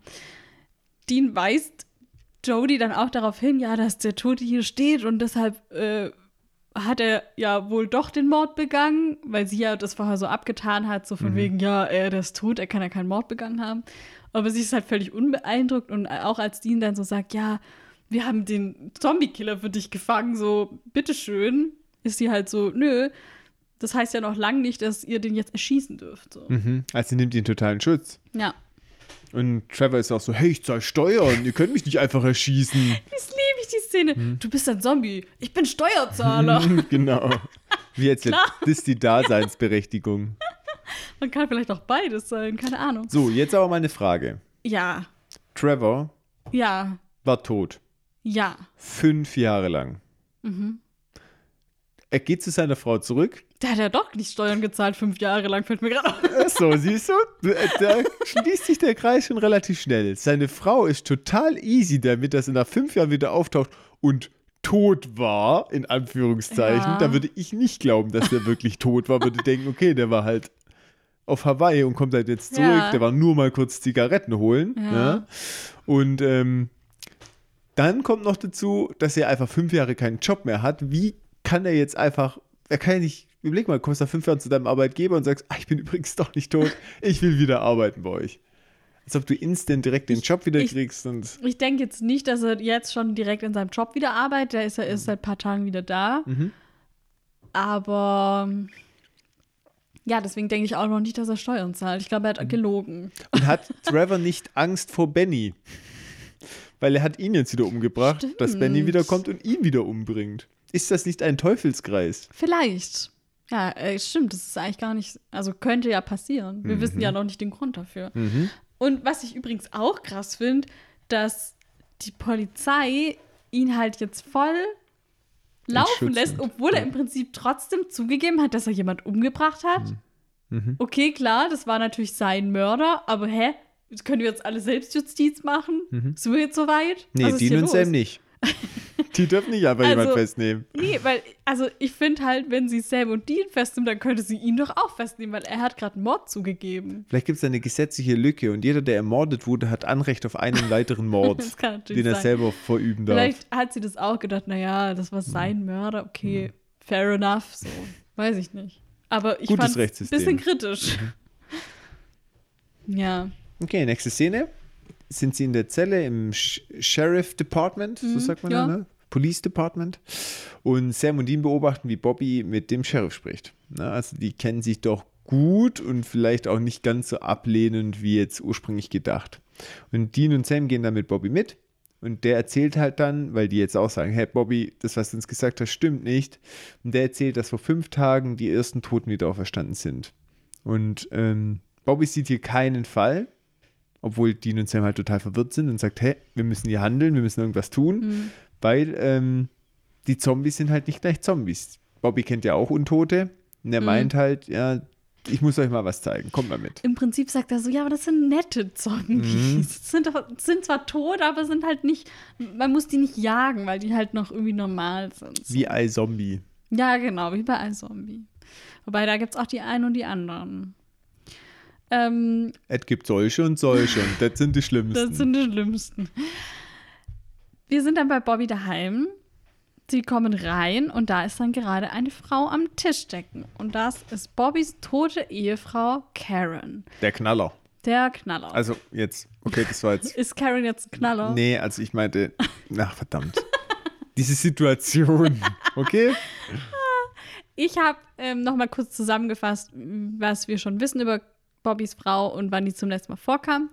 Dean weist Jodie dann auch darauf hin, ja, dass der Tote hier steht und deshalb äh, hat er ja wohl doch den Mord begangen, weil sie ja das vorher so abgetan hat, so von wegen, ja, er ist tot, er kann ja keinen Mord begangen haben. Aber sie ist halt völlig unbeeindruckt und auch als Dean dann so sagt, ja, wir haben den Zombie-Killer für dich gefangen, so, bitteschön, ist sie halt so, nö, das heißt ja noch lange nicht, dass ihr den jetzt erschießen dürft. So. Mhm. Also sie nimmt ihn totalen Schutz. Ja. Und Trevor ist auch so, hey, ich zahl Steuern, ihr könnt mich nicht einfach erschießen. Das liebe ich, die Szene. Mhm. Du bist ein Zombie, ich bin Steuerzahler. genau. Wie jetzt Klar. das ist die Daseinsberechtigung. Man kann vielleicht auch beides sein, keine Ahnung. So, jetzt aber meine Frage. Ja, Trevor ja, war tot. ja. Fünf Jahre lang. Mhm. Er geht zu seiner Frau zurück. Der hat ja doch nicht Steuern gezahlt, fünf Jahre lang, fällt mir gerade auf. So, siehst du? Da schließt sich der Kreis schon relativ schnell. Seine Frau ist total easy damit, dass er nach fünf Jahren wieder auftaucht und tot war, in Anführungszeichen. Ja. Da würde ich nicht glauben, dass er wirklich tot war. Würde denken, okay, der war halt auf Hawaii und kommt halt jetzt zurück. Ja. Der war nur mal kurz Zigaretten holen. Ja. Ja. Und ähm, dann kommt noch dazu, dass er einfach fünf Jahre keinen Job mehr hat. Wie kann er jetzt einfach, er kann ja nicht, überleg mal, kommst nach fünf Jahren zu deinem Arbeitgeber und sagst, ah, ich bin übrigens doch nicht tot, ich will wieder arbeiten bei euch. Als ob du instant direkt den Job wieder ich- kriegst und Ich denke jetzt nicht, dass er jetzt schon direkt in seinem Job wieder arbeitet. Der ist ja erst seit ein paar Tagen wieder da. Mhm. Aber ja, deswegen denke ich auch noch nicht, dass er Steuern zahlt. Ich glaube, er Mhm. hat gelogen. Und hat Trevor nicht Angst vor Benny? Weil er hat ihn jetzt wieder umgebracht, dass Stimmt. Benny wiederkommt und ihn wieder umbringt. Ist das nicht ein Teufelskreis? Vielleicht. Ja, äh, stimmt, das ist eigentlich gar nicht, also könnte ja passieren. Wir wissen ja noch nicht den Grund dafür. Mhm. Und was ich übrigens auch krass finde, dass die Polizei ihn halt jetzt voll laufen lässt, obwohl er im Prinzip trotzdem zugegeben hat, dass er jemand umgebracht hat. Mhm. Okay, klar, das war natürlich sein Mörder, aber hä? Können wir jetzt alle Selbstjustiz machen? Sind wir jetzt soweit? Nee, und los? Sam nicht. Die dürfen nicht einfach jemand Also- festnehmen. Nee, weil, also ich finde halt, wenn sie Sam und Dean festnimmt, dann könnte sie ihn doch auch festnehmen, weil er hat gerade einen Mord zugegeben. Vielleicht gibt es eine gesetzliche Lücke und jeder, der ermordet wurde, hat Anrecht auf einen weiteren Mord, Das kann natürlich den er sein. selber verüben darf. Vielleicht hat sie das auch gedacht, naja, das war sein Mörder, okay, fair enough, so. Weiß ich nicht. Aber ich fand es ein bisschen kritisch. Ja. Okay, nächste Szene. Sind sie in der Zelle im Sh Sheriff Department, so sagt man Mhm, ja. ja, ne? Police Department. Und Sam und Dean beobachten, wie Bobby mit dem Sheriff spricht. Ne? Also die kennen sich doch gut und vielleicht auch nicht ganz so ablehnend wie jetzt ursprünglich gedacht. Und Dean und Sam gehen dann mit Bobby mit. Und der erzählt halt dann, weil die jetzt auch sagen, hey Bobby, das, was du uns gesagt hast, stimmt nicht. Und der erzählt, dass vor fünf Tagen die ersten Toten wieder auferstanden sind. Und ähm, Bobby sieht hier keinen Fall, obwohl Dean und Sam halt total verwirrt sind und sagt, hey, wir müssen hier handeln, wir müssen irgendwas tun, weil ähm, die Zombies sind halt nicht gleich Zombies. Bobby kennt ja auch Untote und er meint halt, ja, ich muss euch mal was zeigen, kommt mal mit. Im Prinzip sagt er so, ja, aber das sind nette Zombies. Sind, doch, sind zwar tot, aber sind halt nicht, man muss die nicht jagen, weil die halt noch irgendwie normal sind. So. Wie iZombie. Ja, genau, wie bei iZombie. Wobei, da gibt es auch die einen und die anderen. Ähm, Es gibt solche und solche und das sind die schlimmsten. das sind die schlimmsten. Wir sind dann bei Bobby daheim. Sie kommen rein und da ist dann gerade eine Frau am Tisch decken. Und das ist Bobbys tote Ehefrau Karen. Der Knaller. Der Knaller. Also jetzt, okay, das war jetzt. ist Karen jetzt ein Knaller? Nee, also ich meinte, ach verdammt. Diese Situation, okay? Ich habe ähm, noch mal kurz zusammengefasst, was wir schon wissen über Bobbys Frau und wann die zum letzten Mal vorkam.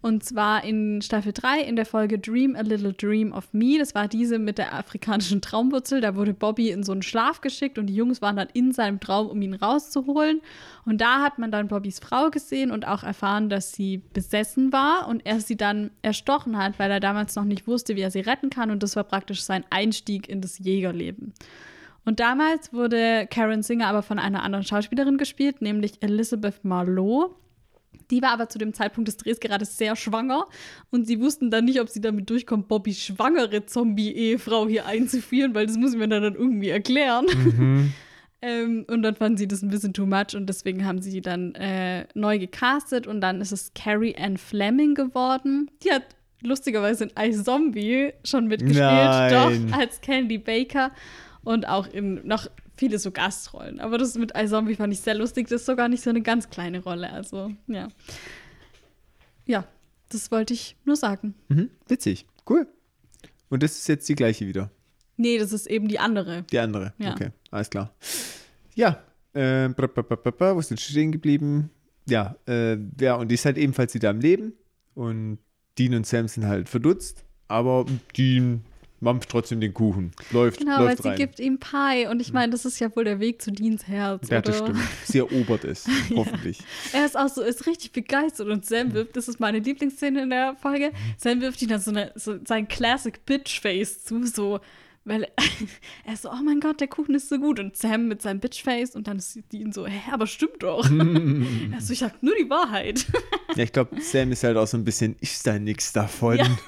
Und zwar in Staffel 3 in der Folge Dream a Little Dream of Me. Das war diese mit der afrikanischen Traumwurzel. Da wurde Bobby in so einen Schlaf geschickt und die Jungs waren dann in seinem Traum, um ihn rauszuholen. Und da hat man dann Bobbys Frau gesehen und auch erfahren, dass sie besessen war und er sie dann erstochen hat, weil er damals noch nicht wusste, wie er sie retten kann. Und das war praktisch sein Einstieg in das Jägerleben. Und damals wurde Karen Singer aber von einer anderen Schauspielerin gespielt, nämlich Elizabeth Marlowe. Die war aber zu dem Zeitpunkt des Drehs gerade sehr schwanger und sie wussten dann nicht, ob sie damit durchkommt, Bobbys schwangere Zombie-Ehefrau hier einzuführen, weil das muss mir dann, irgendwie erklären. ähm, und dann fanden sie das ein bisschen too much und deswegen haben sie die dann äh, neu gecastet und dann ist es Carrie Ann Fleming geworden. Die hat lustigerweise in iZombie schon mitgespielt, Nein. doch als Candy Baker und auch in noch viele so Gastrollen. Aber das mit iZombie fand ich sehr lustig. Das ist sogar nicht so eine ganz kleine Rolle. Also, ja. Ja, das wollte ich nur sagen. Mhm, witzig, cool. Und das ist jetzt die gleiche wieder. Nee, das ist eben die andere. Die andere. Ja. Okay, alles klar. Ja, äh, bra, bra, bra, bra, bra, wo ist denn stehen geblieben? Ja, äh, ja, und die ist halt ebenfalls wieder am Leben. Und Dean und Sam sind halt verdutzt. Aber Dean mampft trotzdem den Kuchen. Läuft, Genau, weil läuft sie rein. gibt ihm Pie. Und ich meine, das ist ja wohl der Weg zu Deans Herz. ja, das oder? stimmt. Sie erobert es, hoffentlich. Er ist auch so, ist richtig begeistert und Sam wirft, das ist meine Lieblingsszene in der Folge, Sam wirft ihm dann so, eine, so sein Classic Bitch-Face zu, so, weil er ist so, oh mein Gott, der Kuchen ist so gut und Sam mit seinem Bitch-Face und dann ist die ihn so, hä, aber stimmt doch. er ist so, ich sag nur die Wahrheit. Ja, ich glaube, Sam ist halt auch so ein bisschen, ich da nix davon. Ja.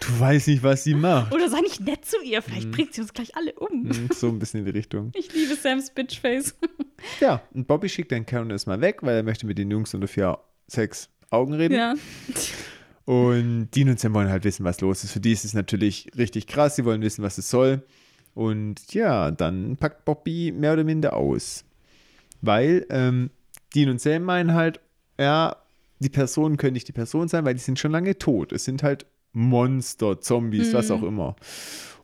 Du weißt nicht, was sie macht. Oder sei nicht nett zu ihr, vielleicht bringt sie uns gleich alle um. Mhm, So ein bisschen in die Richtung. Ich liebe Sams Bitch-Face. Ja, und Bobby schickt dann Karen erstmal weg, weil er möchte mit den Jungs unter vier, sechs Augen reden. ja. Und Dean und Sam wollen halt wissen, was los ist. Für die ist es natürlich richtig krass. Sie wollen wissen, was es soll. Und ja, dann packt Bobby mehr oder minder aus. Weil ähm, Dean und Sam meinen halt, ja, die Personen können nicht die Person sein, weil die sind schon lange tot. Es sind halt Monster, Zombies, was auch immer.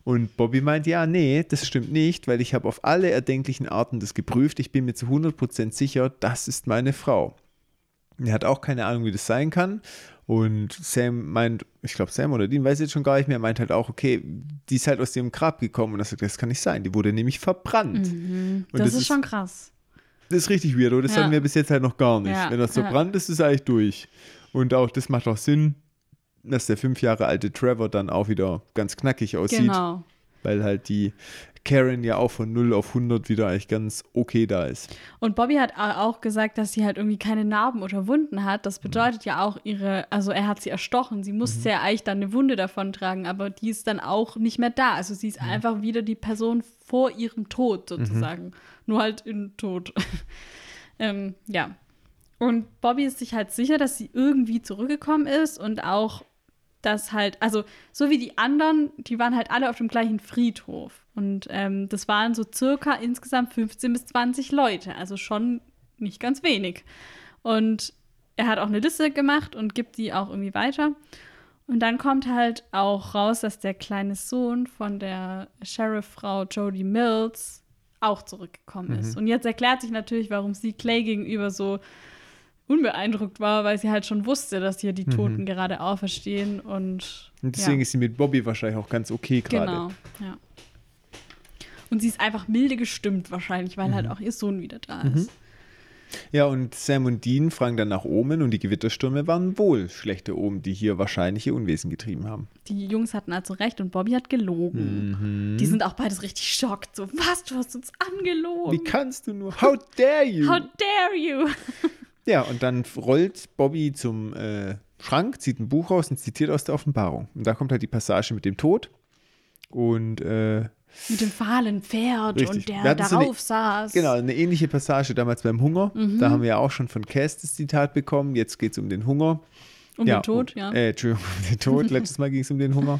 Und Bobby meint, ja, nee, das stimmt nicht, weil ich habe auf alle erdenklichen Arten das geprüft. Ich bin mir zu 100% sicher, das ist meine Frau. Er hat auch keine Ahnung, wie das sein kann. Und Sam meint, ich glaube Sam oder Dean weiß jetzt schon gar nicht mehr, meint halt auch, okay, die ist halt aus dem Grab gekommen und er sagt, das kann nicht sein. Die wurde nämlich verbrannt. Und Das, ist schon krass. das ist richtig weird, oder? Das Ja. hatten wir bis jetzt halt noch gar nicht. Ja, Wenn das so ja. brannt ist, ist es eigentlich durch. Und auch das macht auch Sinn, dass der fünf Jahre alte Trevor dann auch wieder ganz knackig aussieht, Genau. weil halt die Karen ja auch von 0 auf 100 wieder eigentlich ganz okay da ist. Und Bobby hat auch gesagt, dass sie halt irgendwie keine Narben oder Wunden hat. Das bedeutet ja auch ihre, also er hat sie erstochen. Sie musste ja eigentlich dann eine Wunde davon tragen, aber die ist dann auch nicht mehr da. Also sie ist einfach wieder die Person vor ihrem Tod sozusagen. Nur halt in Tod. ähm, ja. Und Bobby ist sich halt sicher, dass sie irgendwie zurückgekommen ist und auch, dass halt, also so wie die anderen, die waren halt alle auf dem gleichen Friedhof. Und ähm, das waren so circa insgesamt 15 bis 20 Leute, also schon nicht ganz wenig. Und er hat auch eine Liste gemacht und gibt die auch irgendwie weiter. Und dann kommt halt auch raus, dass der kleine Sohn von der Sheriff-Frau Jodie Mills auch zurückgekommen ist. Und jetzt erklärt sich natürlich, warum sie Clay gegenüber so unbeeindruckt war, weil sie halt schon wusste, dass hier die Toten gerade auferstehen und, Und deswegen ja, ist sie mit Bobby wahrscheinlich auch ganz okay gerade. genau, ja. Und sie ist einfach milde gestimmt wahrscheinlich, weil Mhm. halt auch ihr Sohn wieder da ist. Ja, und Sam und Dean fragen dann nach Omen und die Gewitterstürme waren wohl schlechte Omen, die hier wahrscheinlich ihr Unwesen getrieben haben. Die Jungs hatten also recht und Bobby hat gelogen. Mhm. Die sind auch beides richtig schockt. So, was, du hast uns angelogen. Wie kannst du nur? How dare you? How dare you? Ja, und dann rollt Bobby zum äh, Schrank, zieht ein Buch raus und zitiert aus der Offenbarung. Und da kommt halt die Passage mit dem Tod. Und äh, Mit dem fahlen Pferd Richtig. und der hatten so darauf eine- saß. genau, eine ähnliche Passage damals beim Hunger. Mhm. Da haben wir ja auch schon von Cass das Zitat bekommen. Jetzt geht es um den Hunger. Um den Tod, ja. Äh, Entschuldigung, um den Tod. Letztes Mal ging es um den Hunger.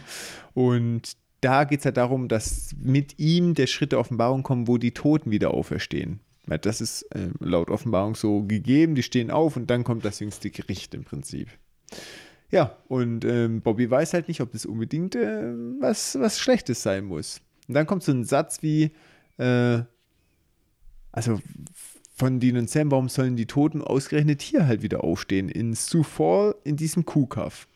Und da geht es halt darum, dass mit ihm der Schritt der Offenbarung kommt, wo die Toten wieder auferstehen. Weil das ist äh, laut Offenbarung so gegeben. Die stehen auf und dann kommt das jüngste Gericht im Prinzip. Ja, und ähm, Bobby weiß halt nicht, ob das unbedingt äh, was, was Schlechtes sein muss. Und dann kommt so ein Satz wie, äh, also von Dean und Sam, warum sollen die Toten ausgerechnet hier halt wieder aufstehen? In Sioux Fall, in diesem Kuhkaff.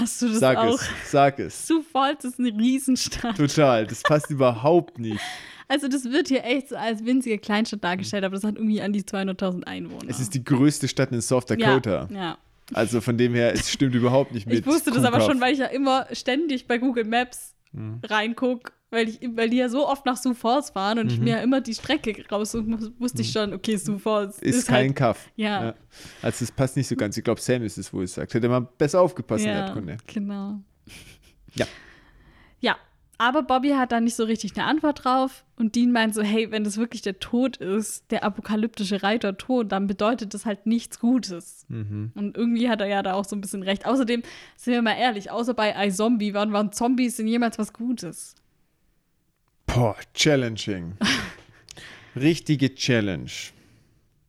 Hast du das Sag auch? es, sag es. Sioux Falls ist eine Riesenstadt. Total, das passt überhaupt nicht. Also das wird hier echt so als winzige Kleinstadt dargestellt, aber das hat irgendwie an die 200.000 Einwohner. Es ist die größte Stadt in South Dakota. Ja, ja. Also von dem her, es stimmt überhaupt nicht mit. Ich wusste das aber schon, weil ich ja immer ständig bei Google Maps Hm. reinguck, weil, ich, weil die ja so oft nach Sioux Falls fahren und ich mir ja immer die Strecke raussuchen muss, wusste ich schon, okay, Sioux Falls Mhm. Ist, ist, kein halt, Kaff. Ja. Also es passt nicht so ganz. Ich glaube, Sam ist es, wo es sagt. Hätte man besser aufgepasst in der ja, Kunde. genau. Ja. Aber Bobby hat da nicht so richtig eine Antwort drauf und Dean meint so, hey, wenn das wirklich der Tod ist, der apokalyptische Reiter Tod, dann bedeutet das halt nichts Gutes. Mhm. Und irgendwie hat er ja da auch so ein bisschen recht. Außerdem, sind wir mal ehrlich, außer bei iZombie, wann waren Zombies denn jemals was Gutes? Boah, challenging. Richtige Challenge.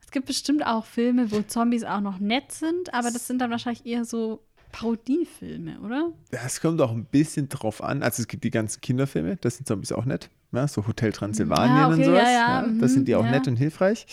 Es gibt bestimmt auch Filme, wo Zombies auch noch nett sind, aber das sind dann wahrscheinlich eher so Parodiefilme, oder? Es kommt auch ein bisschen drauf an. Also es gibt die ganzen Kinderfilme, das sind Zombies auch nett. Ja, so Hotel Transsilvanien Ah, okay, und sowas. ja, ja, das mhm, sind die auch ja. nett und hilfreich.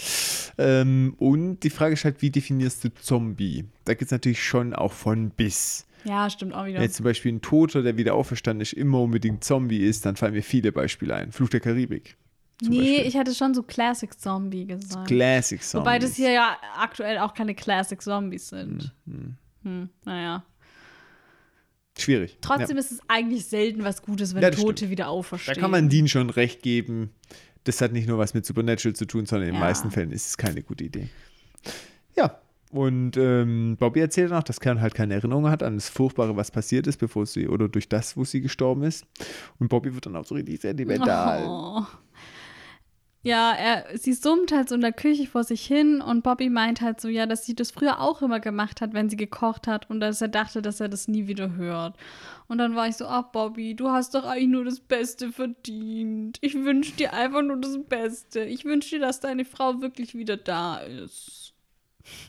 Ähm, und die Frage ist halt, wie definierst du Zombie? Da gibt es natürlich schon auch von bis. Ja, stimmt auch wieder. Wenn jetzt zum Beispiel ein Toter, der wieder auferstanden ist, immer unbedingt Zombie ist, dann fallen mir viele Beispiele ein. Fluch der Karibik. nee, Beispiel. ich hätte schon so Classic Zombie gesagt. Classic Zombies. Wobei das hier ja aktuell auch keine Classic Zombies sind. Mhm. Hm, naja. Schwierig. Trotzdem ja. ist es eigentlich selten was Gutes, wenn Ja, Tote stimmt. wieder Da auferstehen. kann man Dean schon recht geben. Das hat nicht nur was mit Supernatural zu tun, sondern in den Ja. meisten Fällen ist es keine gute Idee. Ja, und ähm, Bobby erzählt auch, dass Karen halt keine Erinnerung hat an das Furchtbare, was passiert ist, bevor sie oder durch das, wo sie gestorben ist. Und Bobby wird dann auch so richtig sentimental. Oh. Ja, er, sie summt halt so in der Küche vor sich hin und Bobby meint halt so, ja, dass sie das früher auch immer gemacht hat, wenn sie gekocht hat und dass er dachte, dass er das nie wieder hört. Und dann war ich so, ach Bobby, du hast doch eigentlich nur das Beste verdient. Ich wünsche dir einfach nur das Beste. Ich wünsche dir, dass deine Frau wirklich wieder da ist.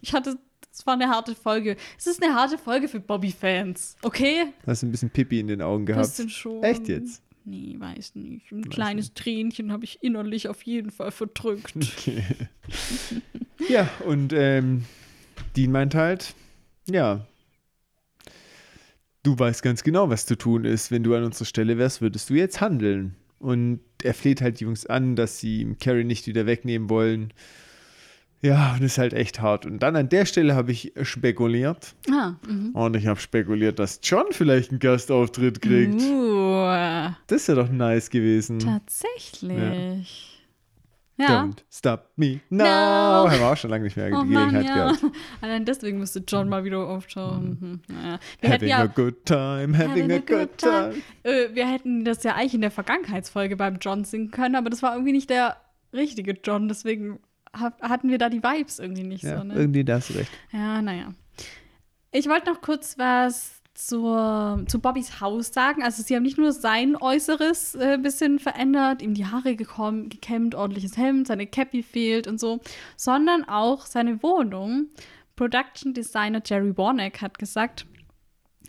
Ich hatte, es war eine harte Folge. Es ist eine harte Folge für Bobby-Fans, okay? Hast du ein bisschen Pipi in den Augen gehabt? Bisschen schon. Echt jetzt? Nee, weiß nicht. Ein kleines Tränchen habe ich innerlich auf jeden Fall verdrückt. Ja, und ähm, Dean meint halt, ja, du weißt ganz genau, was zu tun ist. Wenn du an unserer Stelle wärst, würdest du jetzt handeln. Und er fleht halt die Jungs an, dass sie Carrie nicht wieder wegnehmen wollen. Ja, und ist halt echt hart. Und dann an der Stelle habe ich spekuliert. ah, mhm. Und ich habe spekuliert, dass John vielleicht einen Gastauftritt kriegt. Uh, Das ist ja doch nice gewesen. tatsächlich. Ja. Don't stop me now. No. Haben wir auch schon lange nicht mehr die Oh Mann, Gelegenheit ja. gehabt. Allein deswegen müsste John mal wieder auftauchen. Mhm. Naja. Hätten Having ja a good time, having, a good time. Äh, wir hätten das ja eigentlich in der Vergangenheitsfolge beim John singen können, aber das war irgendwie nicht der richtige John, deswegen ha- hatten wir da die Vibes irgendwie nicht Ja, so. Ne? irgendwie da hast du recht. Ja, naja. Ich wollte noch kurz was zur, zu Bobbys Haus sagen. Also sie haben nicht nur sein Äußeres ein äh, bisschen verändert, ihm die Haare gekommen, gekämmt, ordentliches Hemd, seine Cappy fehlt und so, sondern auch seine Wohnung. Production Designer Jerry Warnock hat gesagt,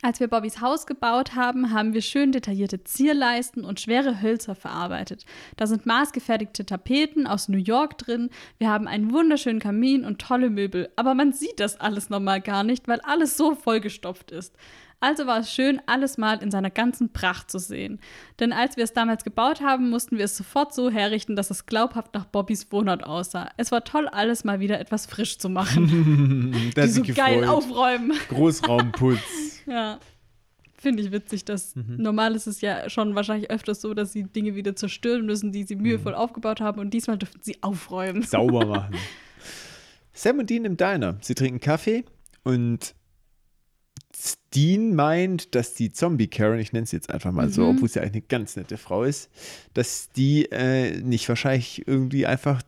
als wir Bobbys Haus gebaut haben, haben wir schön detaillierte Zierleisten und schwere Hölzer verarbeitet. Da sind maßgefertigte Tapeten aus New York drin. Wir haben einen wunderschönen Kamin und tolle Möbel. Aber man sieht das alles normal gar nicht, weil alles so vollgestopft ist. Also war es schön, alles mal in seiner ganzen Pracht zu sehen. Denn als wir es damals gebaut haben, mussten wir es sofort so herrichten, dass es glaubhaft nach Bobbys Wohnort aussah. Es war toll, alles mal wieder etwas frisch zu machen. Der Die so geil aufräumen. Großraumputz. Ja. Finde ich witzig, dass Mhm. normal ist es ja schon wahrscheinlich öfters so, dass sie Dinge wieder zerstören müssen, die sie mühevoll Mhm. aufgebaut haben und diesmal dürfen sie aufräumen. sauber machen. Sam und Dean im Diner. Sie trinken Kaffee und Dean meint, dass die Zombie-Karen, ich nenne sie jetzt einfach mal so, Mhm. obwohl sie eigentlich eine ganz nette Frau ist, dass die äh, nicht wahrscheinlich irgendwie einfach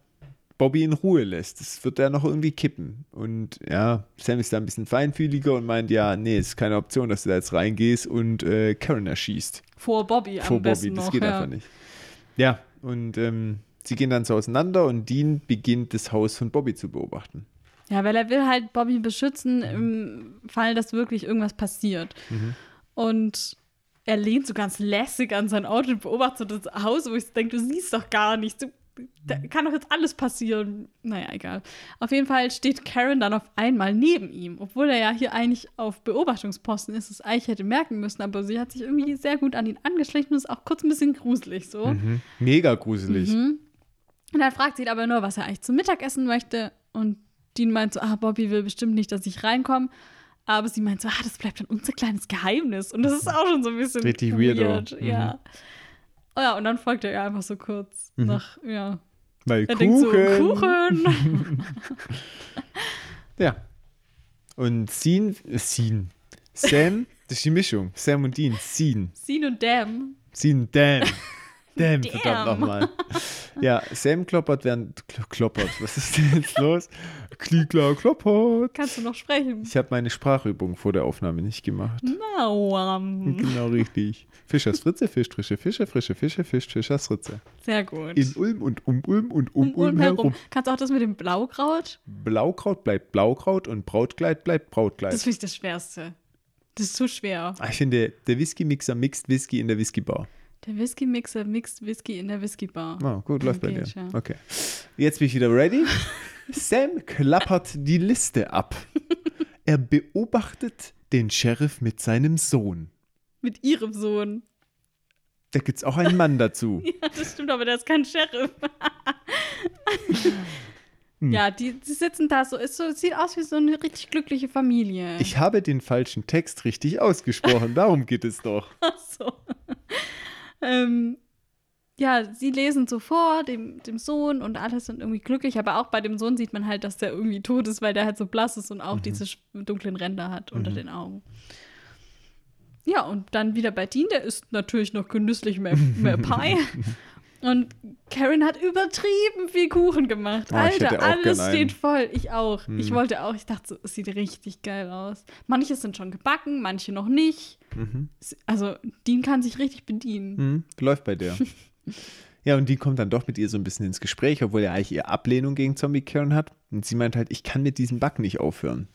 Bobby in Ruhe lässt. Das wird er noch irgendwie kippen. Und ja, Sam ist da ein bisschen feinfühliger und meint, ja, nee, ist keine Option, dass du da jetzt reingehst und äh, Karen erschießt Vor Bobby am vor besten Bobby. Das noch. geht ja. einfach nicht. Ja, und ähm, sie gehen dann so auseinander und Dean beginnt das Haus von Bobby zu beobachten. Ja, weil er will halt Bobby beschützen im Fall, dass wirklich irgendwas passiert. Mhm. Und er lehnt so ganz lässig an sein Auto und beobachtet das Haus, wo ich denke, du siehst doch gar nichts. Du, da Mhm. kann doch jetzt alles passieren. Naja, egal. Auf jeden Fall steht Karen dann auf einmal neben ihm, obwohl er ja hier eigentlich auf Beobachtungsposten ist, es eigentlich hätte merken müssen, aber sie hat sich irgendwie sehr gut an ihn angeschlichen und ist auch kurz ein bisschen gruselig so. Mhm. Mega gruselig. Mhm. Und dann fragt sie ihn aber nur, was er eigentlich zum Mittagessen möchte. Und Dean meint so, ah, Bobby will bestimmt nicht, dass ich reinkomme. Aber sie meint so, ah, das bleibt dann unser kleines Geheimnis. Und das ist auch schon so ein bisschen Richtig weird. weirdo. Mhm. Ja. Oh ja, und dann folgt er ihr einfach so kurz Mhm. nach, ja. Weil Er Kuchen. so, Kuchen. Ja. Und Sean, äh, Sean. Sam, das ist die Mischung. Sam und Dean. Sean. Scene und Dam. Sean, damn. Damn, Damn. verdammt nochmal. Ja, Sam kloppert während. Kl kloppert. Was ist denn jetzt los? Klikler kloppert. Kannst du noch sprechen? Ich habe meine Sprachübung vor der Aufnahme nicht gemacht. Mauam. Genau richtig. Fischers Fritze, Fisch, frische Fische, frische Fische, Fisch, Fischers Fritze. Sehr gut. In Ulm und um Ulm und um, um Ulm Ulm herum. herum. Kannst du auch das mit dem Blaukraut? Blaukraut bleibt Blaukraut und Brautkleid bleibt Brautkleid. Das finde ich das Schwerste. Das ist zu schwer. Ah, ich finde, der Whisky-Mixer mixt Whisky in der Whisky-Bar. Der Whisky-Mixer mixt Whisky in der Whisky-Bar. Ah, gut, läuft bei dir. Ja. Okay. Jetzt bin ich wieder ready. Sam klappert die Liste ab. Er beobachtet den Sheriff mit seinem Sohn. Mit ihrem Sohn. Da gibt es auch einen Mann dazu. Ja, das stimmt, aber der ist kein Sheriff. Ja, die, die sitzen da so. Es so, sieht aus wie so eine richtig glückliche Familie. Ich habe den falschen Text richtig ausgesprochen. Darum geht es doch. Ach so. ähm, ja, sie lesen so vor, dem, dem Sohn und alle sind irgendwie glücklich, aber auch bei dem Sohn sieht man halt, dass der irgendwie tot ist, weil der halt so blass ist und auch diese sch- dunklen Ränder hat unter den Augen. Ja, und dann wieder bei Dean, der isst natürlich noch genüsslich mehr, mehr Pie. Und Karen hat übertrieben viel Kuchen gemacht. Oh, Alter, alles steht voll. Ich auch. Hm. Ich wollte auch. Ich dachte, so, es sieht richtig geil aus. Manche sind schon gebacken, manche noch nicht. Mhm. Also, Dean kann sich richtig bedienen. Hm, läuft bei der. Ja, und die kommt dann doch mit ihr so ein bisschen ins Gespräch, obwohl er eigentlich eher Ablehnung gegen Zombie Karen hat. Und sie meint halt, ich kann mit diesem Backen nicht aufhören.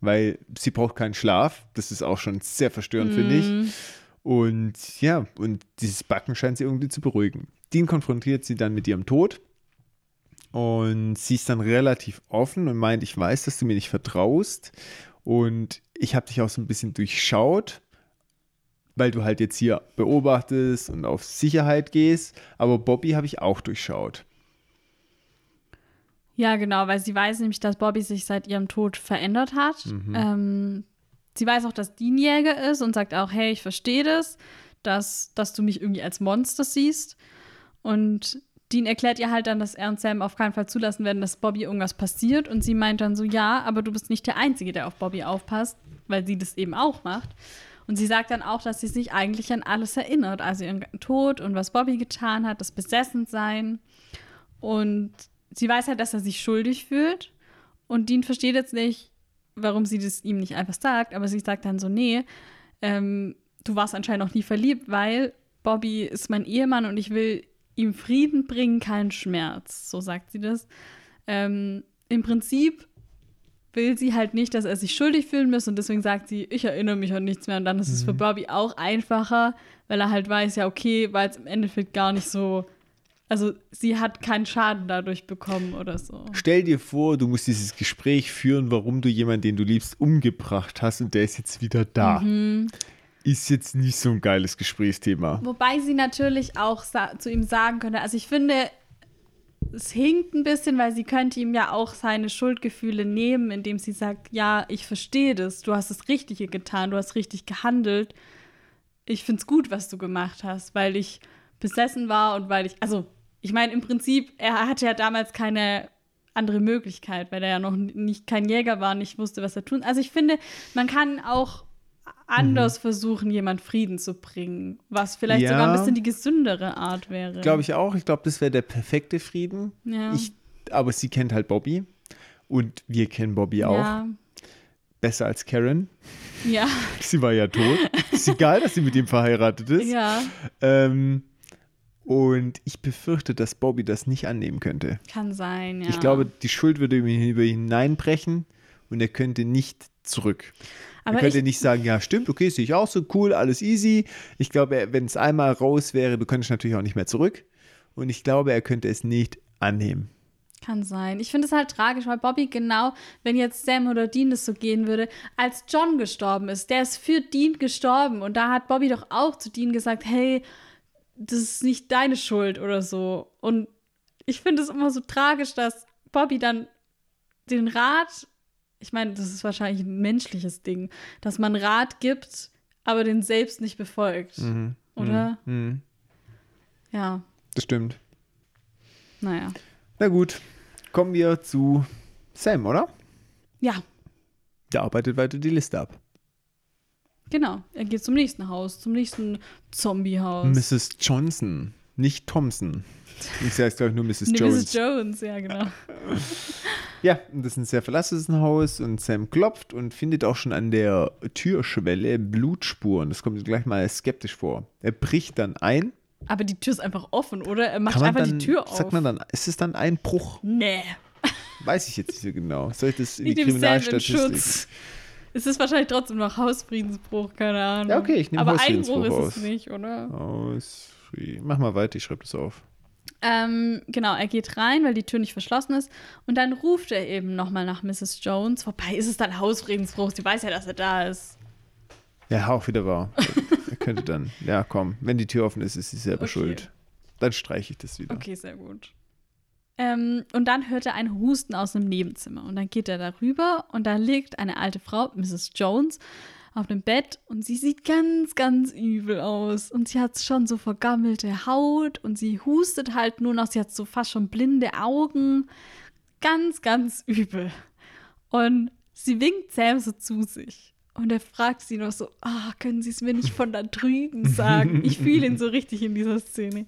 Weil sie braucht keinen Schlaf. Das ist auch schon sehr verstörend, finde ich. Und ja, und dieses Backen scheint sie irgendwie zu beruhigen. Dean konfrontiert sie dann mit ihrem Tod. Und sie ist dann relativ offen und meint, ich weiß, dass du mir nicht vertraust. Und ich habe dich auch so ein bisschen durchschaut, weil du halt jetzt hier beobachtest und auf Sicherheit gehst. Aber Bobby habe ich auch durchschaut. Ja, genau, weil sie weiß nämlich, dass Bobby sich seit ihrem Tod verändert hat. Ähm, sie weiß auch, dass Dean Jäger ist und sagt auch, hey, ich verstehe das, dass, dass du mich irgendwie als Monster siehst. Und Dean erklärt ihr halt dann, dass er und Sam auf keinen Fall zulassen werden, dass Bobby irgendwas passiert. Und sie meint dann so, ja, aber du bist nicht der Einzige, der auf Bobby aufpasst, weil sie das eben auch macht. Und sie sagt dann auch, dass sie sich eigentlich an alles erinnert, also ihren Tod und was Bobby getan hat, das Besessensein. Und sie weiß halt, dass er sich schuldig fühlt. Und Dean versteht jetzt nicht, warum sie das ihm nicht einfach sagt, aber sie sagt dann so, nee, ähm, du warst anscheinend noch nie verliebt, weil Bobby ist mein Ehemann und ich will ihm Frieden bringen, keinen Schmerz. So sagt sie das. Ähm, Im Prinzip will sie halt nicht, dass er sich schuldig fühlen muss und deswegen sagt sie, ich erinnere mich an nichts mehr und dann ist es für Bobby auch einfacher, weil er halt weiß, ja, okay, war jetzt im Endeffekt gar nicht so Also sie hat keinen Schaden dadurch bekommen oder so. Stell dir vor, du musst dieses Gespräch führen, warum du jemanden, den du liebst, umgebracht hast und der ist jetzt wieder da. Mhm. Ist jetzt nicht so ein geiles Gesprächsthema. Wobei sie natürlich auch zu ihm sagen könnte, also ich finde, es hinkt ein bisschen, weil sie könnte ihm ja auch seine Schuldgefühle nehmen, indem sie sagt, ja, ich verstehe das, du hast das Richtige getan, du hast richtig gehandelt. Ich finde es gut, was du gemacht hast, weil ich besessen war und weil ich, also ich meine im Prinzip, er hatte ja damals keine andere Möglichkeit, weil er ja noch nicht kein Jäger war, nicht wusste, was er tun. Also ich finde, man kann auch anders versuchen, jemand Frieden zu bringen, was vielleicht Ja. sogar ein bisschen die gesündere Art wäre. Glaube ich auch. Ich glaube, das wäre der perfekte Frieden. Ja. Ich, aber sie kennt halt Bobby. Und wir kennen Bobby auch. Ja, Besser als Karen. ja, Sie war ja tot. ist egal, dass sie mit ihm verheiratet ist. ja, Ähm, und ich befürchte, dass Bobby das nicht annehmen könnte. kann sein, ja. Ich glaube, die Schuld würde über ihn hineinbrechen und er könnte nicht zurück. Aber er könnte ich- nicht sagen, ja, stimmt, okay, sehe ich auch so, cool, alles easy. Ich glaube, wenn es einmal raus wäre, du könntest natürlich auch nicht mehr zurück. Und ich glaube, er könnte es nicht annehmen. Kann sein. Ich finde es halt tragisch, weil Bobby genau, wenn jetzt Sam oder Dean das so gehen würde, als John gestorben ist, der ist für Dean gestorben und da hat Bobby doch auch zu Dean gesagt, hey, das ist nicht deine Schuld oder so. Und ich finde es immer so tragisch, dass Bobby dann den Rat, ich meine, das ist wahrscheinlich ein menschliches Ding, dass man Rat gibt, aber den selbst nicht befolgt. Oder? Mhm, Ja, das stimmt. naja. Na gut, kommen wir zu Sam, oder? Ja, Der arbeitet weiter die Liste ab. Genau, er geht zum nächsten Haus, zum nächsten Zombiehaus. Mrs. Johnson, nicht Thompson. Ich sage jetzt, glaube ich, nur Mrs. Jones. Mrs. Jones, ja, genau. Ja, und das ist ein sehr verlassenes Haus und Sam klopft und findet auch schon an der Türschwelle Blutspuren. Das kommt gleich mal skeptisch vor. Er bricht dann ein. Aber die Tür ist einfach offen, oder? Er macht einfach dann, die Tür auf. Sagt man dann, ist es dann ein Bruch? nee. Weiß ich jetzt nicht so genau. Soll ich das in die Ich Kriminalstatistik? Es ist wahrscheinlich trotzdem noch Hausfriedensbruch, keine Ahnung. Ja, okay, ich nehme Aber Hausfriedensbruch Einbruch ist es nicht, oder? Hausfrieden. Mach mal weiter, ich schreibe das auf. Ähm, genau, er geht rein, weil die Tür nicht verschlossen ist. Und dann ruft er eben nochmal nach Mrs. Jones. Wobei ist es dann Hausfriedensbruch. Sie weiß ja, dass er da ist. Ja, auch wieder wahr. er könnte dann, ja komm, wenn die Tür offen ist, ist sie selber Okay. schuld. Dann streiche ich das wieder. Okay, sehr gut. Ähm, und dann hört er ein Husten aus dem Nebenzimmer. Und dann geht er darüber und da liegt eine alte Frau, Mrs. Jones, auf dem Bett und sie sieht ganz, ganz übel aus. Und sie hat schon so vergammelte Haut und sie hustet halt nur noch. Sie hat so fast schon blinde Augen. Ganz, ganz übel. Und sie winkt Sam so zu sich. Und er fragt sie noch so, ah, können Sie es mir nicht von da drüben sagen? Ich fühle ihn so richtig in dieser Szene.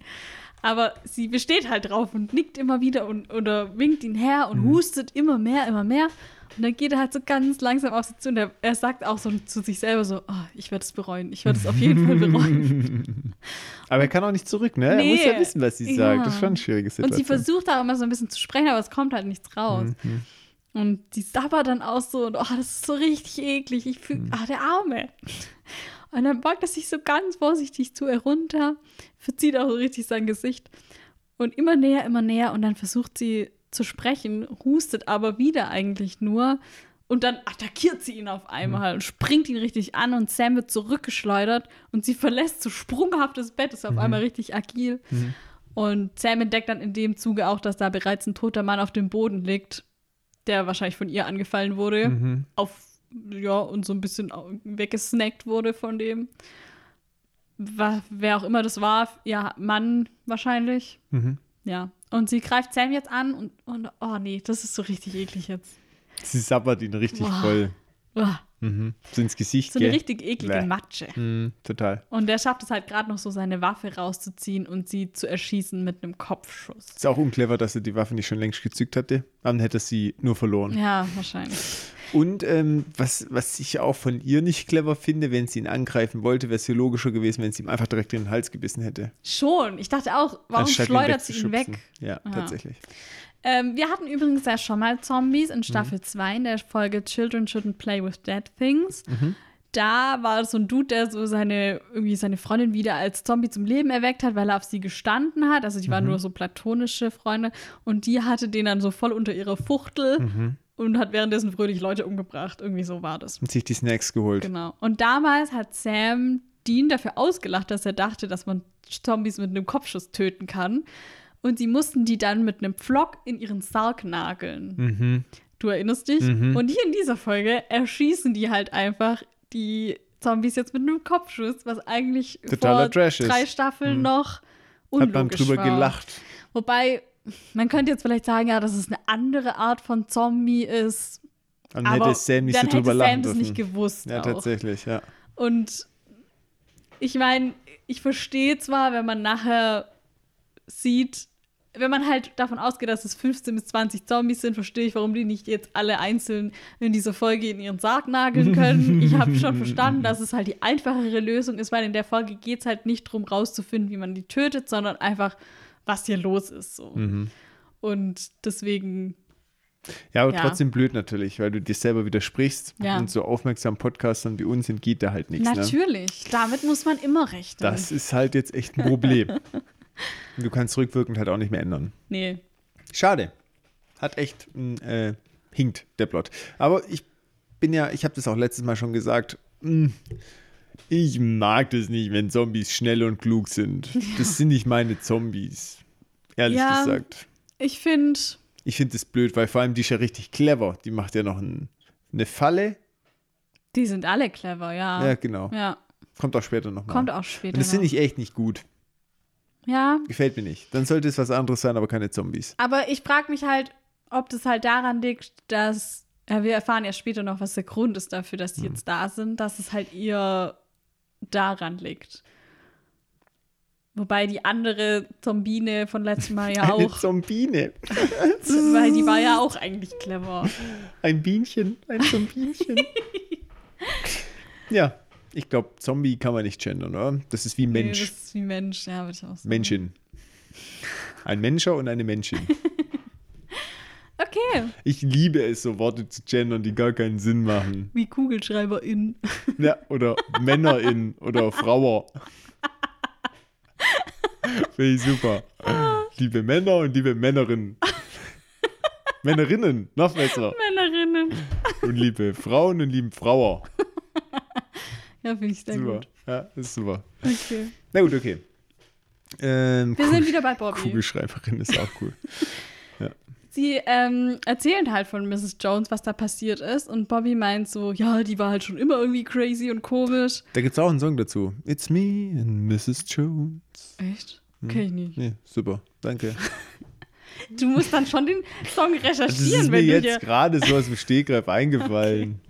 Aber sie besteht halt drauf und nickt immer wieder und, oder winkt ihn her und hustet immer mehr, immer mehr. Und dann geht er halt so ganz langsam auf sie zu und er, er sagt auch so zu sich selber so, oh, ich werde es bereuen, ich werde es auf jeden Fall bereuen. Aber er kann auch nicht zurück, ne? Nee. Er muss ja wissen, was sie Ja. sagt. Das ist schon eine schwierige Und Situation. sie versucht auch immer so ein bisschen zu sprechen, aber es kommt halt nichts raus. Mhm. Und die sabbert dann auch so und oh, das ist so richtig eklig. Ich fühle, Mhm. ah, der Arme. Und dann beugt er sich so ganz vorsichtig zu ihr runter, verzieht auch so richtig sein Gesicht und immer näher, immer näher und dann versucht sie zu sprechen, hustet aber wieder eigentlich nur und dann attackiert sie ihn auf einmal und springt ihn richtig an und Sam wird zurückgeschleudert und sie verlässt so sprunghaftes Bett, ist auf einmal richtig agil. Und Sam entdeckt dann in dem Zuge auch, dass da bereits ein toter Mann auf dem Boden liegt, der wahrscheinlich von ihr angefallen wurde. Mhm. Auf, ja, und so ein bisschen weggesnackt wurde von dem. Wer auch immer das war, ja, Mann wahrscheinlich. Mhm. Ja. Und sie greift Sam jetzt an und, und oh nee, das ist so richtig eklig jetzt. Sie sabbert ihn richtig Boah. voll. Uah, Mhm. So ins Gesicht, so eine gell? richtig eklige Bäh. Matsche. Mhm, total. Und der schafft es halt gerade noch so, seine Waffe rauszuziehen und sie zu erschießen mit einem Kopfschuss. Ist auch unclever, dass er die Waffe nicht schon längst gezückt hatte. Dann hätte er sie nur verloren. Ja, wahrscheinlich. Und ähm, was, was ich auch von ihr nicht clever finde, wenn sie ihn angreifen wollte, wäre es hier logischer gewesen, wenn sie ihm einfach direkt in den Hals gebissen hätte. Schon. Ich dachte auch, warum anstatt schleudert sie ihn weg? Ja, Ja. tatsächlich. Ähm, wir hatten übrigens ja schon mal Zombies in Mhm. Staffel 2 in der Folge Children Shouldn't Play with Dead Things. Mhm. da war so ein Dude, der so seine, irgendwie seine Freundin wieder als Zombie zum Leben erweckt hat, weil er auf sie gestanden hat. Also die waren nur so platonische Freunde. Und die hatte den dann so voll unter ihrer Fuchtel und hat währenddessen fröhlich Leute umgebracht. Irgendwie so war das. Und sich die Snacks geholt. Genau. Und damals hat Sam Dean dafür ausgelacht, dass er dachte, dass man Zombies mit einem Kopfschuss töten kann. Und sie mussten die dann mit einem Pflock in ihren Sarg nageln. Mhm. Du erinnerst dich? Und hier in dieser Folge erschießen die halt einfach die Zombies jetzt mit einem Kopfschuss, was eigentlich Totaler vor Trash ist. drei Staffeln noch Hat man unlogisch drüber war. gelacht. Wobei, man könnte jetzt vielleicht sagen, ja, dass es eine andere Art von Zombie ist. Und aber hätte Sam nicht dann so drüber hätte Sam das dürfen. nicht gewusst. ja, auch. tatsächlich, ja. Und ich meine, ich verstehe zwar, wenn man nachher sieht, wenn man halt davon ausgeht, dass es 15 bis 20 Zombies sind, verstehe ich, warum die nicht jetzt alle einzeln in dieser Folge in ihren Sarg nageln können. Ich habe schon verstanden, dass es halt die einfachere Lösung ist, weil in der Folge geht es halt nicht darum, rauszufinden, wie man die tötet, sondern einfach, was hier los ist. So. Mhm. Und deswegen, Ja, aber Ja. trotzdem blöd natürlich, weil du dir selber widersprichst. Ja. Und so aufmerksam Podcastern wie uns entgeht da halt nichts. Ne? natürlich, damit muss man immer rechnen. Das ist halt jetzt echt ein Problem. Und du kannst rückwirkend halt auch nicht mehr ändern. nee. Schade. Hat echt äh, hinkt der Plot. Aber ich bin ja, ich habe das auch letztes Mal schon gesagt, mh, ich mag das nicht, wenn Zombies schnell und klug sind. Das sind nicht meine Zombies. Ehrlich Ja. gesagt. Ich finde, Ich finde das blöd, weil vor allem die ist ja richtig clever. Die macht ja noch ein, eine Falle. die sind alle clever, ja. Ja, genau. Ja, Kommt auch später nochmal. kommt auch später. Und das finde ich echt nicht gut. Ja, Gefällt mir nicht. Dann sollte es was anderes sein, aber keine Zombies. aber ich frage mich halt, ob das halt daran liegt, dass, ja, wir erfahren ja später noch, was der Grund ist dafür, dass die Hm. jetzt da sind, dass es halt ihr daran liegt. Wobei die andere Zombine von letztem Mal ja Eine auch, Zombine. weil die war ja auch eigentlich clever. Ein Bienchen. Ein Zombinchen. ja, ich glaube, Zombie kann man nicht gendern, oder? Das ist wie Nee, Mensch. das ist wie Mensch, ja, würde ich auch sagen. Menschin. Ein Menscher und eine Menschin. Okay, Ich liebe es, so Worte zu gendern, die gar keinen Sinn machen. wie Kugelschreiberin. Ja, oder Männerin oder Frauer. Finde ich super. Liebe Männer und liebe Männerinnen. Männerinnen, noch besser. Männerinnen. Und liebe Frauen und lieben Frauer. Ja, finde ich sehr Super. gut. Ja, ist super. Okay. Na gut, okay. Ähm, Wir sind wieder bei Bobby. Kugelschreiberin ist auch cool. Sie ähm, erzählen halt von Mrs. Jones, was da passiert ist. Und Bobby meint so, ja, die war halt schon immer irgendwie crazy und komisch. Da gibt es auch einen Song dazu. It's me and Mrs. Jones. Echt? Hm. Kenn ich nicht. Nee, super. Danke. Du musst dann schon den Song Das ist recherchieren, mir wenn du jetzt hier... gerade so aus dem Stegreif eingefallen.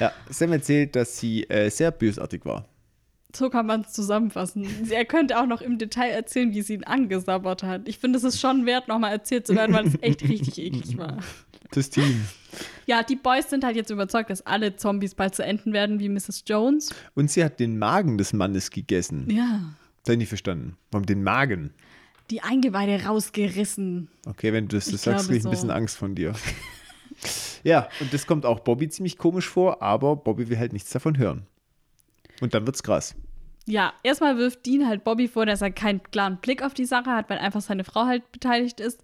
Ja, Sam erzählt, dass sie äh, sehr bösartig war. So kann man es zusammenfassen. Er könnte auch noch im Detail erzählen, wie sie ihn angesabbert hat. Ich finde, es ist schon wert, nochmal erzählt zu werden, weil es echt richtig eklig war. Das Team. Ja, die Boys sind halt jetzt überzeugt, dass alle Zombies bald zu enden werden, wie Mrs. Jones. Und sie hat den Magen des Mannes gegessen. Ja. Das ich nicht verstanden. Warum den Magen? Die Eingeweide rausgerissen. Okay, wenn du das, das sagst, glaube krieg ich ein so. bisschen Angst von dir. ja, und das kommt auch Bobby ziemlich komisch vor, aber Bobby will halt nichts davon hören. Und dann wird's krass. Ja, erstmal wirft Dean halt Bobby vor, dass er keinen klaren Blick auf die Sache hat, weil einfach seine Frau halt beteiligt ist.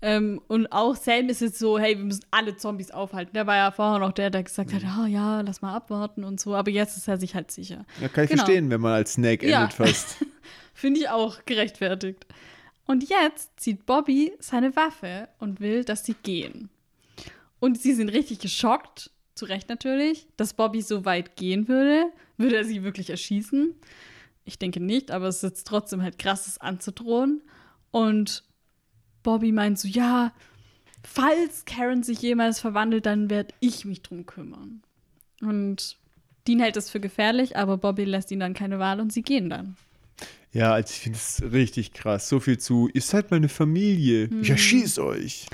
Ähm, und auch Sam ist jetzt so, hey, wir müssen alle Zombies aufhalten. Der war ja vorher noch der, der gesagt hat, ah ja, lass mal abwarten und so. Aber jetzt ist er sich halt sicher. Ja, kann ich Genau. verstehen, wenn man als Snake Ja. endet fast. Finde ich auch gerechtfertigt. Und jetzt zieht Bobby seine Waffe und will, dass sie gehen. Und sie sind richtig geschockt, zu Recht natürlich, dass Bobby so weit gehen würde. Würde er sie wirklich erschießen? Ich denke nicht, aber es ist trotzdem halt krass, es anzudrohen. Und Bobby meint so, ja, falls Karen sich jemals verwandelt, dann werde ich mich drum kümmern. Und Dean hält es für gefährlich, aber Bobby lässt ihn dann keine Wahl und sie gehen dann. Ja, also ich finde es richtig krass. So viel zu, ihr seid meine Familie. Hm. Ich erschieß euch.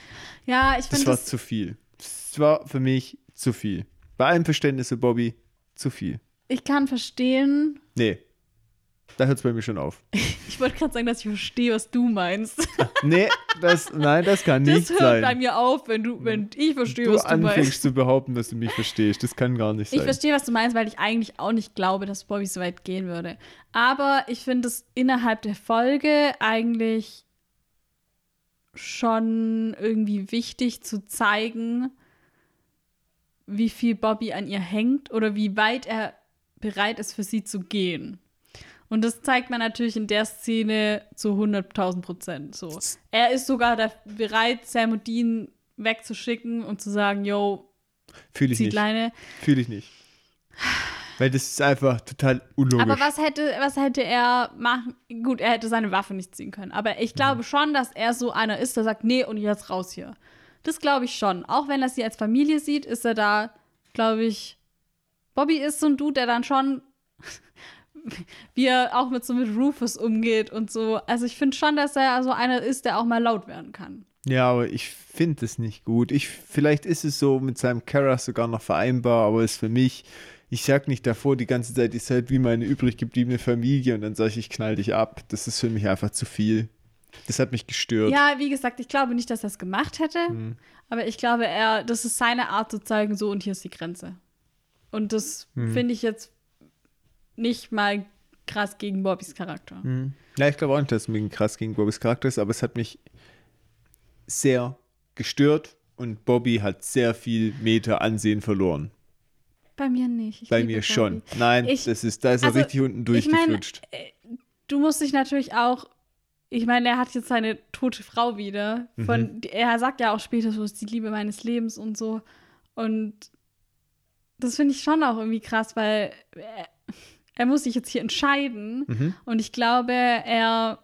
Ja, ich Das finde war das, zu viel. Das war für mich zu viel. Bei allem Verständnis für Bobby, zu viel. ich kann verstehen, Nee. Da hört es bei mir schon auf. Ich wollte gerade sagen, dass ich verstehe, was du meinst. Nee, das, nein, das kann Das nicht hört sein. bei mir auf, wenn du, wenn ich verstehe, du was du anfängst meinst. zu behaupten, dass du mich verstehst. Das kann gar nicht Ich sein. verstehe, was du meinst, weil ich eigentlich auch nicht glaube, dass Bobby so weit gehen würde. Aber ich finde es innerhalb der Folge eigentlich schon irgendwie wichtig zu zeigen, wie viel Bobby an ihr hängt oder wie weit er bereit ist, für sie zu gehen. Und das zeigt man natürlich in der Szene zu 100.000 Prozent. So. Er ist sogar da bereit, Sam und Dean wegzuschicken und zu sagen, yo, Fühle ich zieht nicht. Leine. Fühle ich nicht. Weil das ist einfach total unlogisch. Aber was hätte, was hätte er machen? Gut, er hätte seine Waffe nicht ziehen können. Aber ich glaube schon, dass er so einer ist, der sagt, nee, und jetzt raus hier. Das glaube ich schon. Auch wenn er sie als Familie sieht, ist er da, glaube ich, Bobby ist so ein Dude, der dann schon, wie er auch mit so mit Rufus umgeht und so. Also ich finde schon, dass er so einer ist, der auch mal laut werden kann. Ja, aber ich finde es nicht gut. Ich, vielleicht ist es so mit seinem Kara sogar noch vereinbar, aber ist für mich, ich sag nicht davor die ganze Zeit, ist halt wie meine übrig gebliebene Familie und dann sage ich, ich knall dich ab. Das ist für mich einfach zu viel. Das hat mich gestört. Ja, wie gesagt, ich glaube nicht, dass er es gemacht hätte. Aber ich glaube, er, das ist seine Art zu zeigen, so und hier ist die Grenze. Und das finde ich jetzt nicht mal krass gegen Bobbys Charakter. Hm. Ja, ich glaube auch nicht, dass es mir krass gegen Bobbys Charakter ist, aber es hat mich sehr gestört und Bobby hat sehr viel Meter Ansehen verloren. Bei mir nicht. Ich Bei mir Bobby. schon. Nein, Ich- das ist, da ist also, er richtig unten ich mein, durchgeflutscht. Du musst dich natürlich auch. Ich meine, er hat jetzt seine tote Frau wieder. Von, Er sagt ja auch später, so ist die Liebe meines Lebens und so. Und das finde ich schon auch irgendwie krass, weil er, muss sich jetzt hier entscheiden. Mhm. Und ich glaube, er,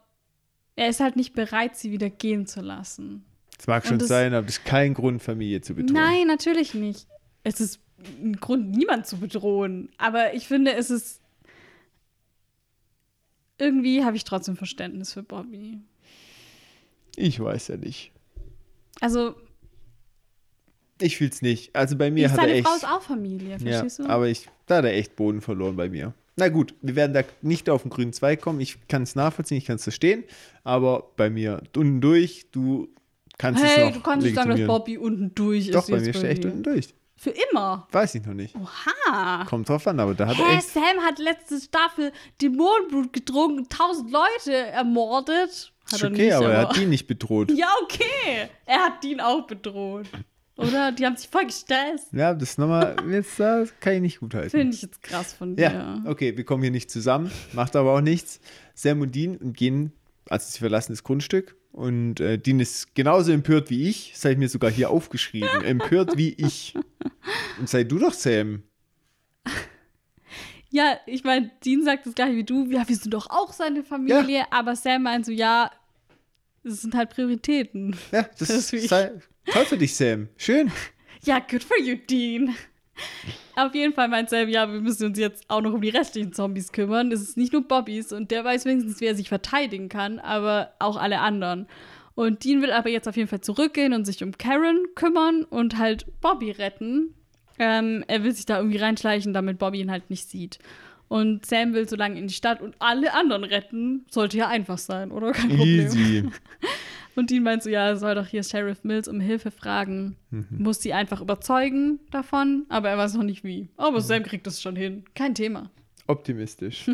er ist halt nicht bereit, sie wieder gehen zu lassen. Das mag schon das- sein, aber das ist kein Grund, Familie zu bedrohen. Nein, natürlich nicht. Es ist ein Grund, niemand zu bedrohen. Aber ich finde, es ist. Irgendwie habe ich trotzdem Verständnis für Bobby. Ich weiß ja nicht. Also, Ich fühl's nicht. Also bei mir hat er seine echt. Frau ist auch Familie, ja, verstehst du? aber ich, da hat er echt Boden verloren bei mir. Na gut, wir werden da nicht auf den grünen Zweig kommen. Ich kann es nachvollziehen, ich kann es verstehen. Aber bei mir unten durch, du kannst es hey, noch du kannst nicht sagen, dass. Bobby unten durch ist. Doch, bei mir steht echt unten durch. Für immer. Weiß ich noch nicht. Oha. Kommt drauf an, aber da hat er Hä, echt. Sam hat letzte Staffel Dämonenblut getrunken, tausend Leute ermordet. Hat Ist er okay, nicht, aber er hat die nicht bedroht. Ja, okay. Er hat Dean auch bedroht. Oder? Die haben sich voll gestresst. Ja, das nochmal, jetzt da kann ich nicht gut halten. Finde ich jetzt krass von dir. Ja, okay, wir kommen hier nicht zusammen, macht aber auch nichts. Sam und Dean gehen, also sie verlassen das Grundstück und äh, Dean ist genauso empört wie ich, das habe ich mir sogar hier aufgeschrieben, empört wie ich. Und sei du doch Sam. Ja, ich meine, Dean sagt das gleiche wie du. Ja, wir sind doch auch seine Familie. Aber Sam meint so, ja, es sind halt Prioritäten. Ja, das, Das ist sei toll für dich, Sam. Schön. Ja, good for you, Dean. Auf jeden Fall meint Sam, ja, wir müssen uns jetzt auch noch um die restlichen Zombies kümmern. Es ist nicht nur Bobbys und der weiß wenigstens, wie er sich verteidigen kann, aber auch alle anderen. Und Dean will aber jetzt auf jeden Fall zurückgehen und sich um Karen kümmern und halt Bobby retten. Ähm, er will sich da irgendwie reinschleichen, damit Bobby ihn halt nicht sieht. Und Sam will so lange in die Stadt und alle anderen retten. Sollte ja einfach sein, oder? Kein Problem. Easy. Und Dean meint so, ja, er soll doch hier Sheriff Mills um Hilfe fragen. Muss sie einfach überzeugen davon, aber er weiß noch nicht wie. Aber Sam kriegt das schon hin. Kein Thema. Optimistisch.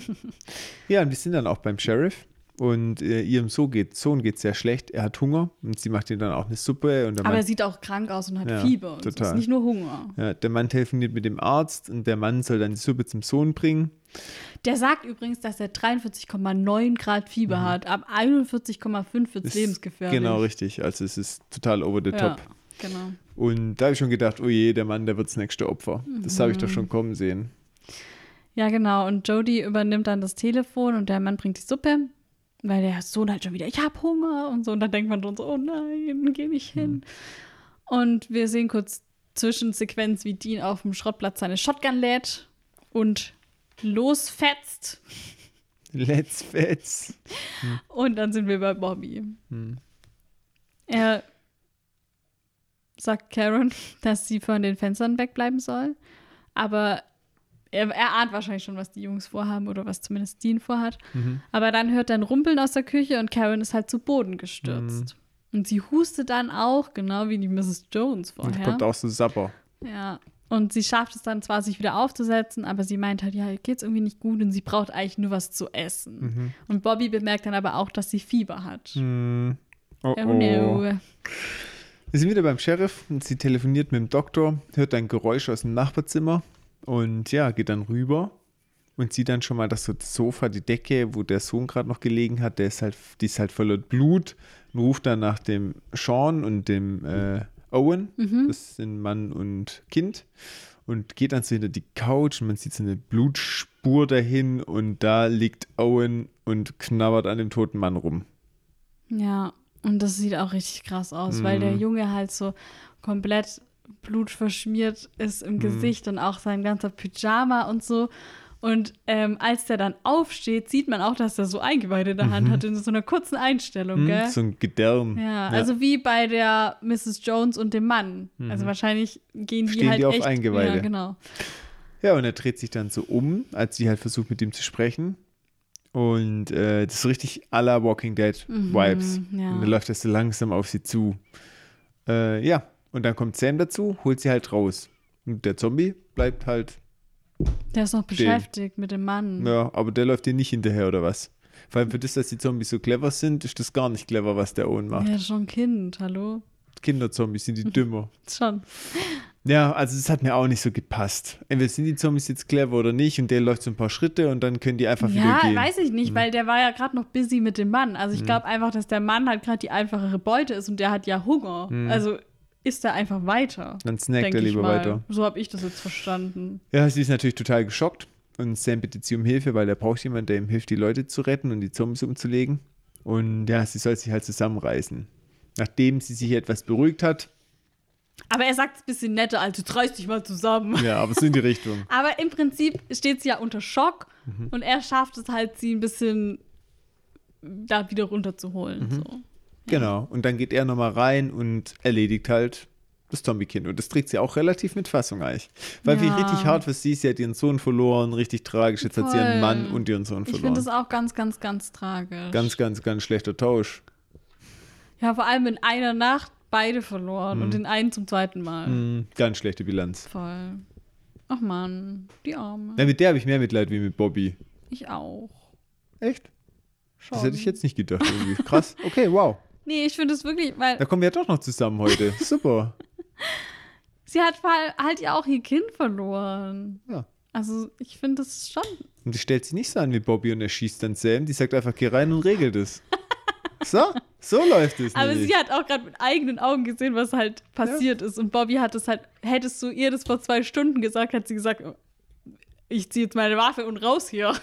ja, und wir sind dann auch beim Sheriff. Und äh, ihrem Sohn geht Sohn geht sehr schlecht. Er hat Hunger und sie macht ihm dann auch eine Suppe. Und Aber er Mann, sieht auch krank aus und hat Ja, Fieber. Und so. total. ist nicht nur Hunger. ja, der Mann telefoniert mit dem Arzt und der Mann soll dann die Suppe zum Sohn bringen. Der sagt übrigens, dass er 43,9 Grad Fieber hat. Ab 41,5 wird es lebensgefährlich. Genau, richtig. Also es ist total over the Ja, top. genau. Und da habe ich schon gedacht, oh je, der Mann, der wird das nächste Opfer. Das habe ich Mhm. doch schon kommen sehen. Ja, genau. Und Jodie übernimmt dann das Telefon und der Mann bringt die Suppe, weil der Sohn halt schon wieder, ich hab Hunger und so. Und dann denkt man schon so, oh nein, geh nicht hin. Und wir sehen kurz Zwischensequenz, wie Dean auf dem Schrottplatz seine Shotgun lädt und losfetzt. Let's fetz. Und dann sind wir bei Bobby. Er sagt Karen, dass sie von den Fenstern wegbleiben soll. Aber er, er ahnt wahrscheinlich schon, was die Jungs vorhaben oder was zumindest Dean vorhat. Mhm. Aber dann hört er ein Rumpeln aus der Küche und Karen ist halt zu Boden gestürzt. Und sie hustet dann auch, genau wie die Mrs. Jones Und vorher. kommt auch so Sapper. Ja. Und sie schafft es dann zwar, sich wieder aufzusetzen, aber sie meint halt, ja, ihr geht's irgendwie nicht gut und sie braucht eigentlich nur was zu essen. Mhm. Und Bobby bemerkt dann aber auch, dass sie Fieber hat. Hm. Oh, Oh oh. no. Wir sind wieder beim Sheriff und sie telefoniert mit dem Doktor, hört ein Geräusch aus dem Nachbarzimmer und ja, geht dann rüber und sieht dann schon mal, dass so das Sofa, die Decke, wo der Sohn gerade noch gelegen hat, der ist halt, die ist halt voller Blut und ruft dann nach dem Sean und dem äh, Owen, das sind Mann und Kind und geht dann so hinter die Couch und man sieht so eine Blutspur dahin und da liegt Owen und knabbert an dem toten Mann rum. Ja, und das sieht auch richtig krass aus, weil Mhm. der Junge halt so komplett blutverschmiert ist Mhm. im Gesicht und auch sein ganzer Pyjama und so. Und ähm, als der dann aufsteht, sieht man auch, dass er so Eingeweide in der Hand hat, in so einer kurzen Einstellung, Hm, gell? so ein Gedärm. Ja, also wie bei der Mrs. Jones und dem Mann. Also wahrscheinlich gehen die Mhm. Stehen halt die auf echt. Eingeweide. Ja, genau. Ja, und er dreht sich dann so um, als sie halt versucht, mit ihm zu sprechen. Und äh, das ist richtig à la Walking Dead Vibes. Mhm, ja. Und dann läuft er so langsam auf sie zu. Äh, ja, und dann kommt Sam dazu, holt sie halt raus. Und der Zombie bleibt halt, Der ist noch beschäftigt mit dem Mann. ja, aber der läuft ihr nicht hinterher oder was? Vor allem für das, dass die Zombies so clever sind, ist das gar nicht clever, was der Owen macht. Ja, schon Kind, hallo? Kinderzombies sind die dümmer. Schon. Ja, also es hat mir auch nicht so gepasst. Entweder sind die Zombies jetzt clever oder nicht und der läuft so ein paar Schritte und dann können die einfach wieder Ja, gehen. Mhm. weiß ich nicht, weil der war ja gerade noch busy mit dem Mann. Also ich glaube einfach, dass der Mann halt gerade die einfachere Beute ist und der hat ja Hunger. Also ist er einfach weiter. Dann snackt er lieber weiter. So habe ich das jetzt verstanden. Ja, sie ist natürlich total geschockt und Sam bittet sie um Hilfe, weil er braucht jemanden, der ihm hilft, die Leute zu retten und die Zombies umzulegen. Und ja, sie soll sich halt zusammenreißen. Nachdem sie sich etwas beruhigt hat, Aber er sagt es ein bisschen netter, also reiß dich mal zusammen. ja, aber so in die Richtung. Aber im Prinzip steht sie ja unter Schock Mhm. und er schafft es halt, sie ein bisschen da wieder runterzuholen. Mhm. So. Genau. Und dann geht er nochmal rein und erledigt halt das Zombie-Kind. Und das trägt sie auch relativ mit Fassung eigentlich. Weil wie Ja. richtig hart für sie, sie hat ihren Sohn verloren, richtig tragisch. Jetzt hat sie ihren Voll. Mann und ihren Sohn Ich finde verloren. das auch ganz, ganz, ganz tragisch. Ganz, ganz, ganz schlechter Tausch. ja, vor allem in einer Nacht beide verloren und den einen zum zweiten Mal. Mhm, ganz schlechte Bilanz. Voll. Ach man, die Arme. Ja, mit der habe ich mehr Mitleid wie mit Bobby. Ich auch. Echt? Schon. Das hätte ich jetzt nicht gedacht irgendwie. Krass. Okay, wow. Nee, ich finde es wirklich, weil Da kommen wir ja doch noch zusammen heute. Super. sie hat halt ja auch ihr Kind verloren. Ja. Also ich finde das schon. Und die stellt sich nicht so an wie Bobby und er schießt dann Sam. Die sagt einfach, geh rein und regelt es. So, so läuft es Aber nämlich. sie hat auch gerade mit eigenen Augen gesehen, was halt passiert ist. Und Bobby hat es halt, hättest du ihr das vor zwei Stunden gesagt, hat sie gesagt, ich ziehe jetzt meine Waffe und raus hier.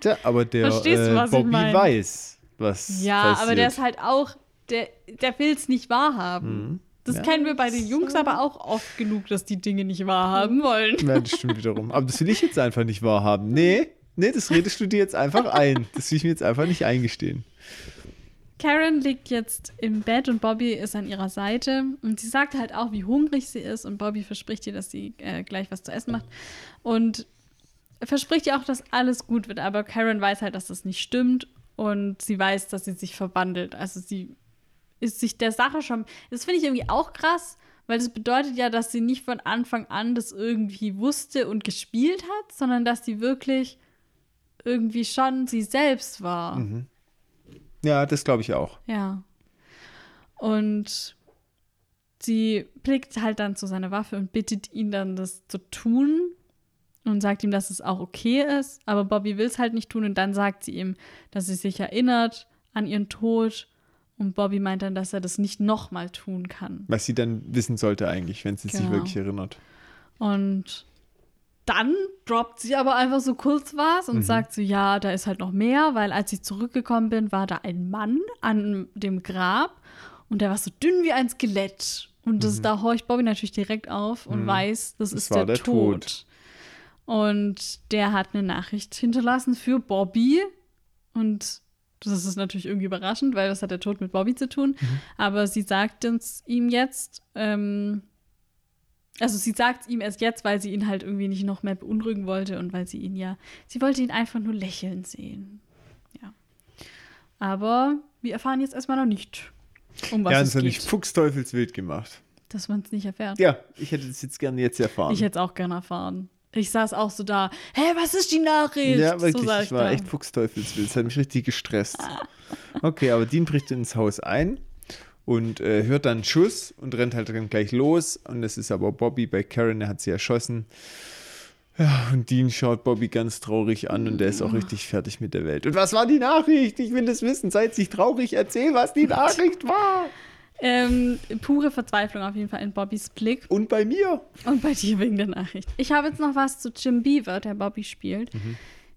Tja, aber der Verstehst du, äh, was ich Bobby mein? weiß, was Ja, passiert. aber der ist halt auch, der, der will es nicht wahrhaben. Das Ja, kennen wir bei den Jungs aber auch oft genug, dass die Dinge nicht wahrhaben wollen. Ja, das stimmt wiederum. Aber das will ich jetzt einfach nicht wahrhaben. Nee, nee, das redest du dir jetzt einfach ein. Das will ich mir jetzt einfach nicht eingestehen. Karen liegt jetzt im Bett und Bobby ist an ihrer Seite und sie sagt halt auch, wie hungrig sie ist und Bobby verspricht ihr, dass sie äh, gleich was zu essen macht und verspricht ihr auch, dass alles gut wird, aber Karen weiß halt, dass das nicht stimmt und sie weiß, dass sie sich verwandelt. Also sie ist sich der Sache schon, das finde ich irgendwie auch krass, weil das bedeutet ja, dass sie nicht von Anfang an das irgendwie wusste und gespielt hat, sondern dass sie wirklich irgendwie schon sie selbst war. Ja, das glaube ich auch. Ja. Und sie blickt halt dann zu seiner Waffe und bittet ihn dann, das zu tun und sagt ihm, dass es auch okay ist. Aber Bobby will es halt nicht tun und dann sagt sie ihm, dass sie sich erinnert an ihren Tod. Und Bobby meint dann, dass er das nicht nochmal tun kann. Was sie dann wissen sollte eigentlich, wenn sie sich Genau. wirklich erinnert. Und dann droppt sie aber einfach so kurz was und sagt so, ja, da ist halt noch mehr, weil als ich zurückgekommen bin, war da ein Mann an dem Grab und der war so dünn wie ein Skelett. Und das, da horcht Bobby natürlich direkt auf und weiß, das, ist war der, der Tod. Tod. Und der hat eine Nachricht hinterlassen für Bobby. Und das ist natürlich irgendwie überraschend, weil das hat der Tod mit Bobby zu tun. Aber sie sagt uns ihm jetzt, ähm, Also sie sagt es ihm erst jetzt, weil sie ihn halt irgendwie nicht noch mehr beunruhigen wollte und weil sie ihn ja, sie wollte ihn einfach nur lächeln sehen. Ja. Aber wir erfahren jetzt erstmal noch nicht, um was ja, es uns hat geht. nicht fuchsteufelswild gemacht. Dass man es nicht erfährt. Ja, ich hätte das jetzt gerne jetzt erfahren. Ich hätte es auch gerne erfahren. Ich saß auch so da, hä, was ist die Nachricht? ja, wirklich, so sah ich war da. echt fuchsteufelswild. Das hat mich richtig gestresst. Okay, aber Dean bricht ins Haus ein und äh, hört dann einen Schuss und rennt halt dann gleich los. Und es ist aber Bobby bei Karen, der hat sie erschossen. Ja, und Dean schaut Bobby ganz traurig an und der ist auch richtig fertig mit der Welt. Und was war die Nachricht? Ich will das wissen. Seid sich traurig, erzähl, was die Nachricht war. Ähm, pure Verzweiflung auf jeden Fall in Bobbys Blick. Und bei mir. Und bei dir wegen der Nachricht. Ich habe jetzt noch was zu Jim Beaver, der Bobby spielt.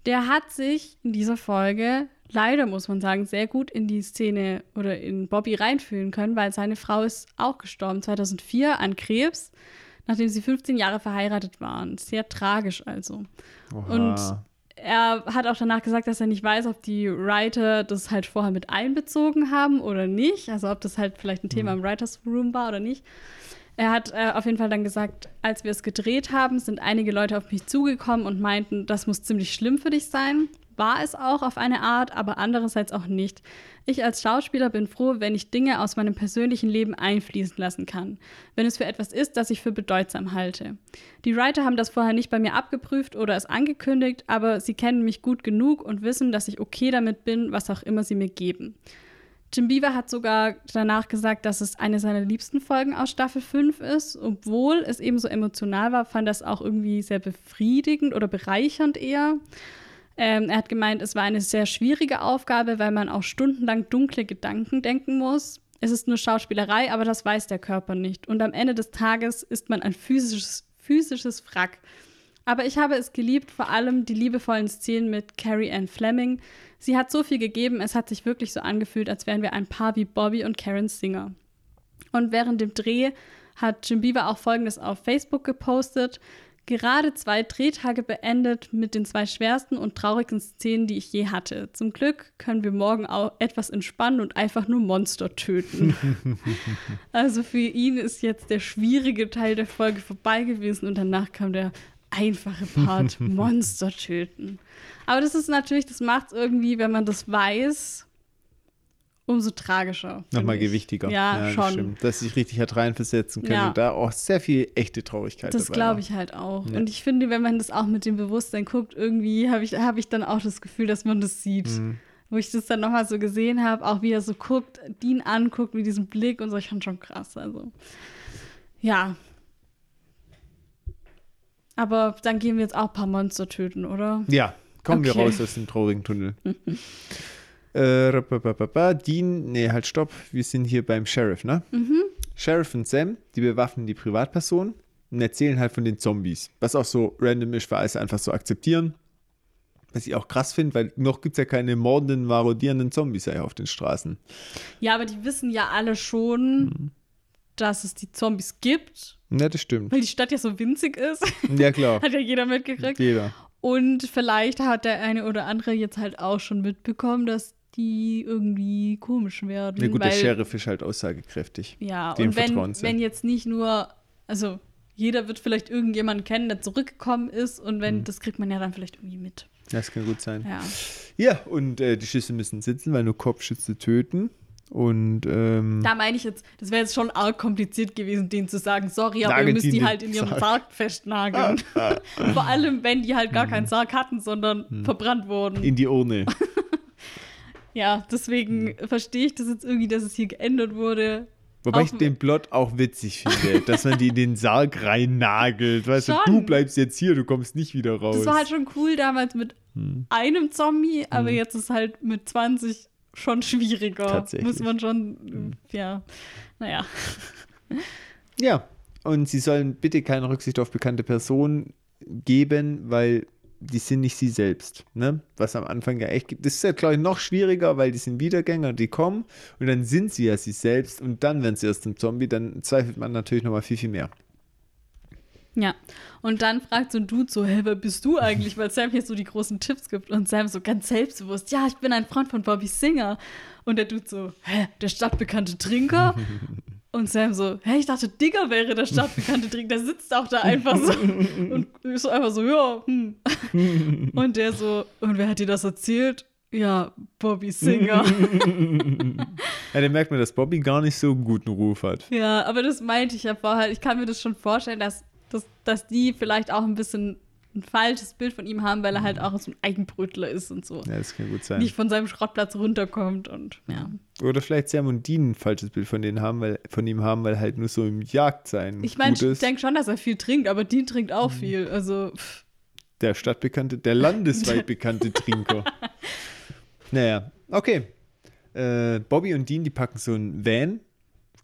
Der hat sich in dieser Folge, leider muss man sagen, sehr gut in die Szene oder in Bobby reinfühlen können, weil seine Frau ist auch gestorben 2004 an Krebs, nachdem sie 15 Jahre verheiratet waren. Sehr tragisch also. Und er hat auch danach gesagt, dass er nicht weiß, ob die Writer das halt vorher mit einbezogen haben oder nicht. Also ob das halt vielleicht ein Thema im Writers Room war oder nicht. Er hat äh, auf jeden Fall dann gesagt, als wir es gedreht haben, sind einige Leute auf mich zugekommen und meinten, das muss ziemlich schlimm für dich sein. War es auch auf eine Art, aber andererseits auch nicht. Ich als Schauspieler bin froh, wenn ich Dinge aus meinem persönlichen Leben einfließen lassen kann. Wenn es für etwas ist, das ich für bedeutsam halte. Die Writer haben das vorher nicht bei mir abgeprüft oder es angekündigt, aber sie kennen mich gut genug und wissen, dass ich okay damit bin, was auch immer sie mir geben. Jim Beaver hat sogar danach gesagt, dass es eine seiner liebsten Folgen aus Staffel 5 ist. Obwohl es eben so emotional war, fand es auch irgendwie sehr befriedigend oder bereichernd eher. Ähm, er hat gemeint, es war eine sehr schwierige Aufgabe, weil man auch stundenlang dunkle Gedanken denken muss. Es ist nur Schauspielerei, aber das weiß der Körper nicht. Und am Ende des Tages ist man ein physisches, physisches Wrack. Aber ich habe es geliebt, vor allem die liebevollen Szenen mit Carrie Ann Fleming. Sie hat so viel gegeben, es hat sich wirklich so angefühlt, als wären wir ein Paar wie Bobby und Karen Singer. Und während dem Dreh hat Jim Beaver auch Folgendes auf Facebook gepostet. Gerade zwei Drehtage beendet mit den zwei schwersten und traurigsten Szenen, die ich je hatte. Zum Glück können wir morgen auch etwas entspannen und einfach nur Monster töten. also für ihn ist jetzt der schwierige Teil der Folge vorbei gewesen und danach kam der einfache Part Monster töten. Aber das ist natürlich, das macht es irgendwie, wenn man das weiß, umso tragischer. Nochmal gewichtiger. Ja, das schon. stimmt. Dass sich richtig hat reinversetzen können Ja. und da auch sehr viel echte Traurigkeit Das glaube ich halt auch. Ja. Und ich finde, wenn man das auch mit dem Bewusstsein guckt, irgendwie habe ich, hab ich dann auch das Gefühl, dass man das sieht. Mhm. Wo ich das dann nochmal so gesehen habe, auch wie er so guckt, Dean anguckt mit diesem Blick und so, ich fand schon krass. Also, ja. Aber dann gehen wir jetzt auch ein paar Monster töten, oder? Ja, kommen wir Okay. raus aus dem traurigen Tunnel. äh, Dean, nee, halt stopp. Wir sind hier beim Sheriff, ne? Mhm. Sheriff und Sam, die bewaffnen die Privatperson und erzählen halt von den Zombies. Was auch so random ist, weil sie einfach so akzeptieren. Was ich auch krass finde, weil noch gibt es ja keine mordenden, marodierenden Zombies ja auf den Straßen. Ja, aber die wissen ja alle schon, Mhm. dass es die Zombies gibt, Ja, das stimmt. weil die Stadt ja so winzig ist. Ja, klar. Hat ja jeder mitgekriegt. Jeder. Und vielleicht hat der eine oder andere jetzt halt auch schon mitbekommen, dass die irgendwie komisch werden. Ja, gut, weil, der Sheriff ist halt aussagekräftig. Ja, Dem und wenn, wenn jetzt nicht nur, also jeder wird vielleicht irgendjemanden kennen, der zurückgekommen ist und wenn, Mhm. das kriegt man ja dann vielleicht irgendwie mit. Das kann gut sein. Ja. Ja, und äh, die Schüsse müssen sitzen, weil nur Kopfschütze töten. Und ähm, Da meine ich jetzt, das wäre jetzt schon arg kompliziert gewesen, denen zu sagen, sorry, aber ihr müsst die die halt in ihrem Sarg. Sarg festnageln. Vor allem, wenn die halt Mhm. gar keinen Sarg hatten, sondern verbrannt wurden. in die Urne. Ja, deswegen Mhm. verstehe ich das jetzt irgendwie, dass es hier geändert wurde. Wobei Auch- ich den Plot auch witzig finde, dass man die in den Sarg reinnagelt. Weißt du, Schon. du bleibst jetzt hier, du kommst nicht wieder raus. Das war halt schon cool damals mit Hm. einem Zombie, aber jetzt ist halt mit 20 schon schwieriger. Tatsächlich. Muss man schon, ja, naja. ja, und sie sollen bitte keine Rücksicht auf bekannte Personen geben, weil die sind nicht sie selbst. Ne? Was am Anfang ja echt gibt. Das ist ja, glaube ich, noch schwieriger, weil die sind Wiedergänger, die kommen und dann sind sie ja sie selbst und dann werden sie erst ein Zombie. Dann zweifelt man natürlich nochmal viel, viel mehr. Ja, und dann fragt so ein Dude so, hey, wer bist du eigentlich? Weil Sam hier so die großen Tipps gibt und Sam so ganz selbstbewusst, ja, ich bin ein Freund von Bobby Singer. Und der Dude so, hä, der stadtbekannte Trinker? Und Sam so, hey, ich dachte, Digger wäre der stadtbekannte Drink. Der sitzt auch da einfach so und ist so einfach so, ja, hm. Und der so, und wer hat dir das erzählt? Ja, Bobby Singer. Ja, da merkt man, dass Bobby gar nicht so einen guten Ruf hat. ja, aber das meinte ich ja vorher. Ich kann mir das schon vorstellen, dass, dass, dass die vielleicht auch ein bisschen ein falsches Bild von ihm haben, weil er halt auch so ein Eigenbrötler ist und so. Ja, das kann gut sein. Nicht von seinem Schrottplatz runterkommt und ja. Oder vielleicht Sam und Dean ein falsches Bild von, denen haben, weil, von ihm haben, weil halt nur so im Jagd sein Ich meine, ich denke schon, dass er viel trinkt, aber Dean trinkt auch viel. Also, pff. Der stadtbekannte, der landesweit bekannte Trinker. Naja, okay. Äh, Bobby und Dean, die packen so ein Van,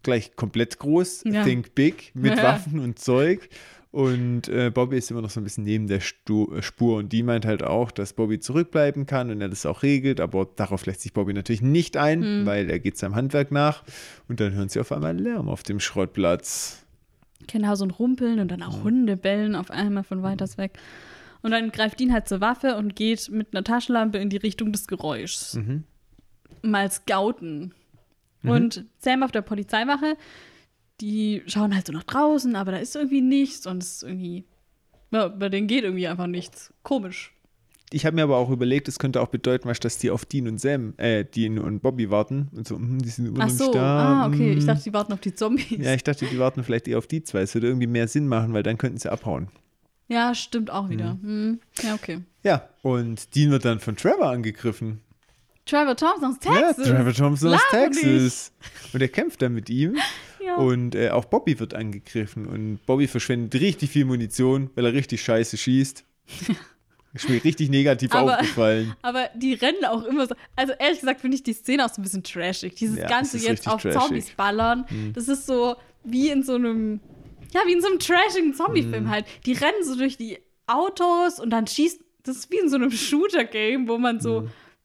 gleich komplett groß, Ja. think big, mit Ja. Waffen und Zeug. Und äh, Bobby ist immer noch so ein bisschen neben der Stu äh, Spur. Und die meint halt auch, dass Bobby zurückbleiben kann und er das auch regelt. Aber darauf lässt sich Bobby natürlich nicht ein, Hm. weil er geht seinem Handwerk nach. Und dann hören sie auf einmal Lärm auf dem Schrottplatz. genau so ein Rumpeln und dann auch Hunde bellen auf einmal von weiters weg. Und dann greift Dean halt zur Waffe und geht mit einer Taschenlampe in die Richtung des Geräuschs. Mal scouten. Und Sam auf der Polizeiwache, die schauen halt so nach draußen, aber da ist irgendwie nichts und es ist irgendwie, ja, bei denen geht irgendwie einfach nichts. Komisch. Ich habe mir aber auch überlegt, es könnte auch bedeuten, weißt, dass die auf Dean und Sam, äh, Dean und Bobby warten. Und so, hm, die sind immer Ach so, da. ah, okay. Ich hm. dachte, die warten auf die Zombies. Ja, ich dachte, die warten vielleicht eher auf die zwei. Es würde irgendwie mehr Sinn machen, weil dann könnten sie abhauen. Ja, stimmt auch wieder. Hm. Ja, okay. Ja, und Dean wird dann von Trevor angegriffen. Trevor Thompson aus Texas. Ja, Trevor Thompson aus nicht. Texas. Und er kämpft dann mit ihm. Ja. Und äh, auch Bobby wird angegriffen. Und Bobby verschwendet richtig viel Munition, weil er richtig scheiße schießt. Ist mir richtig negativ Aber- aufgefallen. Aber die rennen auch immer so. Also ehrlich gesagt finde ich die Szene auch so ein bisschen trashig. Dieses Ja, Ganze jetzt auf trashig. Mhm. Zombies ballern. Das ist so wie in so einem, ja, wie in so einem trashigen Zombie-Film Mhm. halt. Die rennen so durch die Autos und dann schießt. Das ist wie in so einem Shooter-Game, wo man Mhm.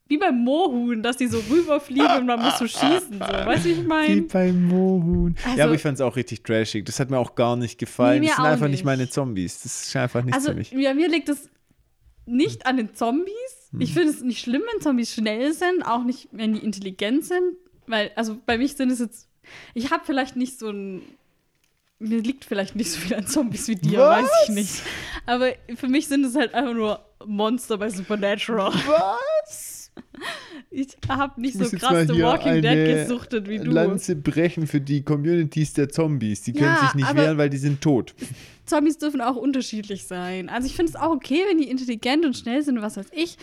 Wie beim Mohun, dass die so rüberfliegen und man muss so schießen. So. Weißt du, wie ich Wie meine? beim Mohun. Also- ja, aber ich fand es auch richtig trashig. Das hat mir auch gar nicht gefallen. Nee, das sind einfach nicht nicht. meine Zombies. Das ist einfach nichts Also, für mich. ja, mir liegt es nicht an den Zombies. Hm. Ich finde es nicht schlimm, wenn Zombies schnell sind, auch nicht, wenn die intelligent sind. Weil, also bei mich sind es jetzt. Ich habe vielleicht nicht so ein. Mir liegt vielleicht nicht so viel an Zombies wie dir, Was? weiß ich nicht. Aber für mich sind es halt einfach nur Monster bei Supernatural. Was? Ich habe nicht Ich so krass The Walking Dead gesuchtet wie du. Lanze brechen für die Communities der Zombies. Die können Ja, sich nicht wehren, weil die sind tot. Zombies dürfen auch unterschiedlich sein. Also ich finde es auch okay, wenn die intelligent und schnell sind und was weiß ich.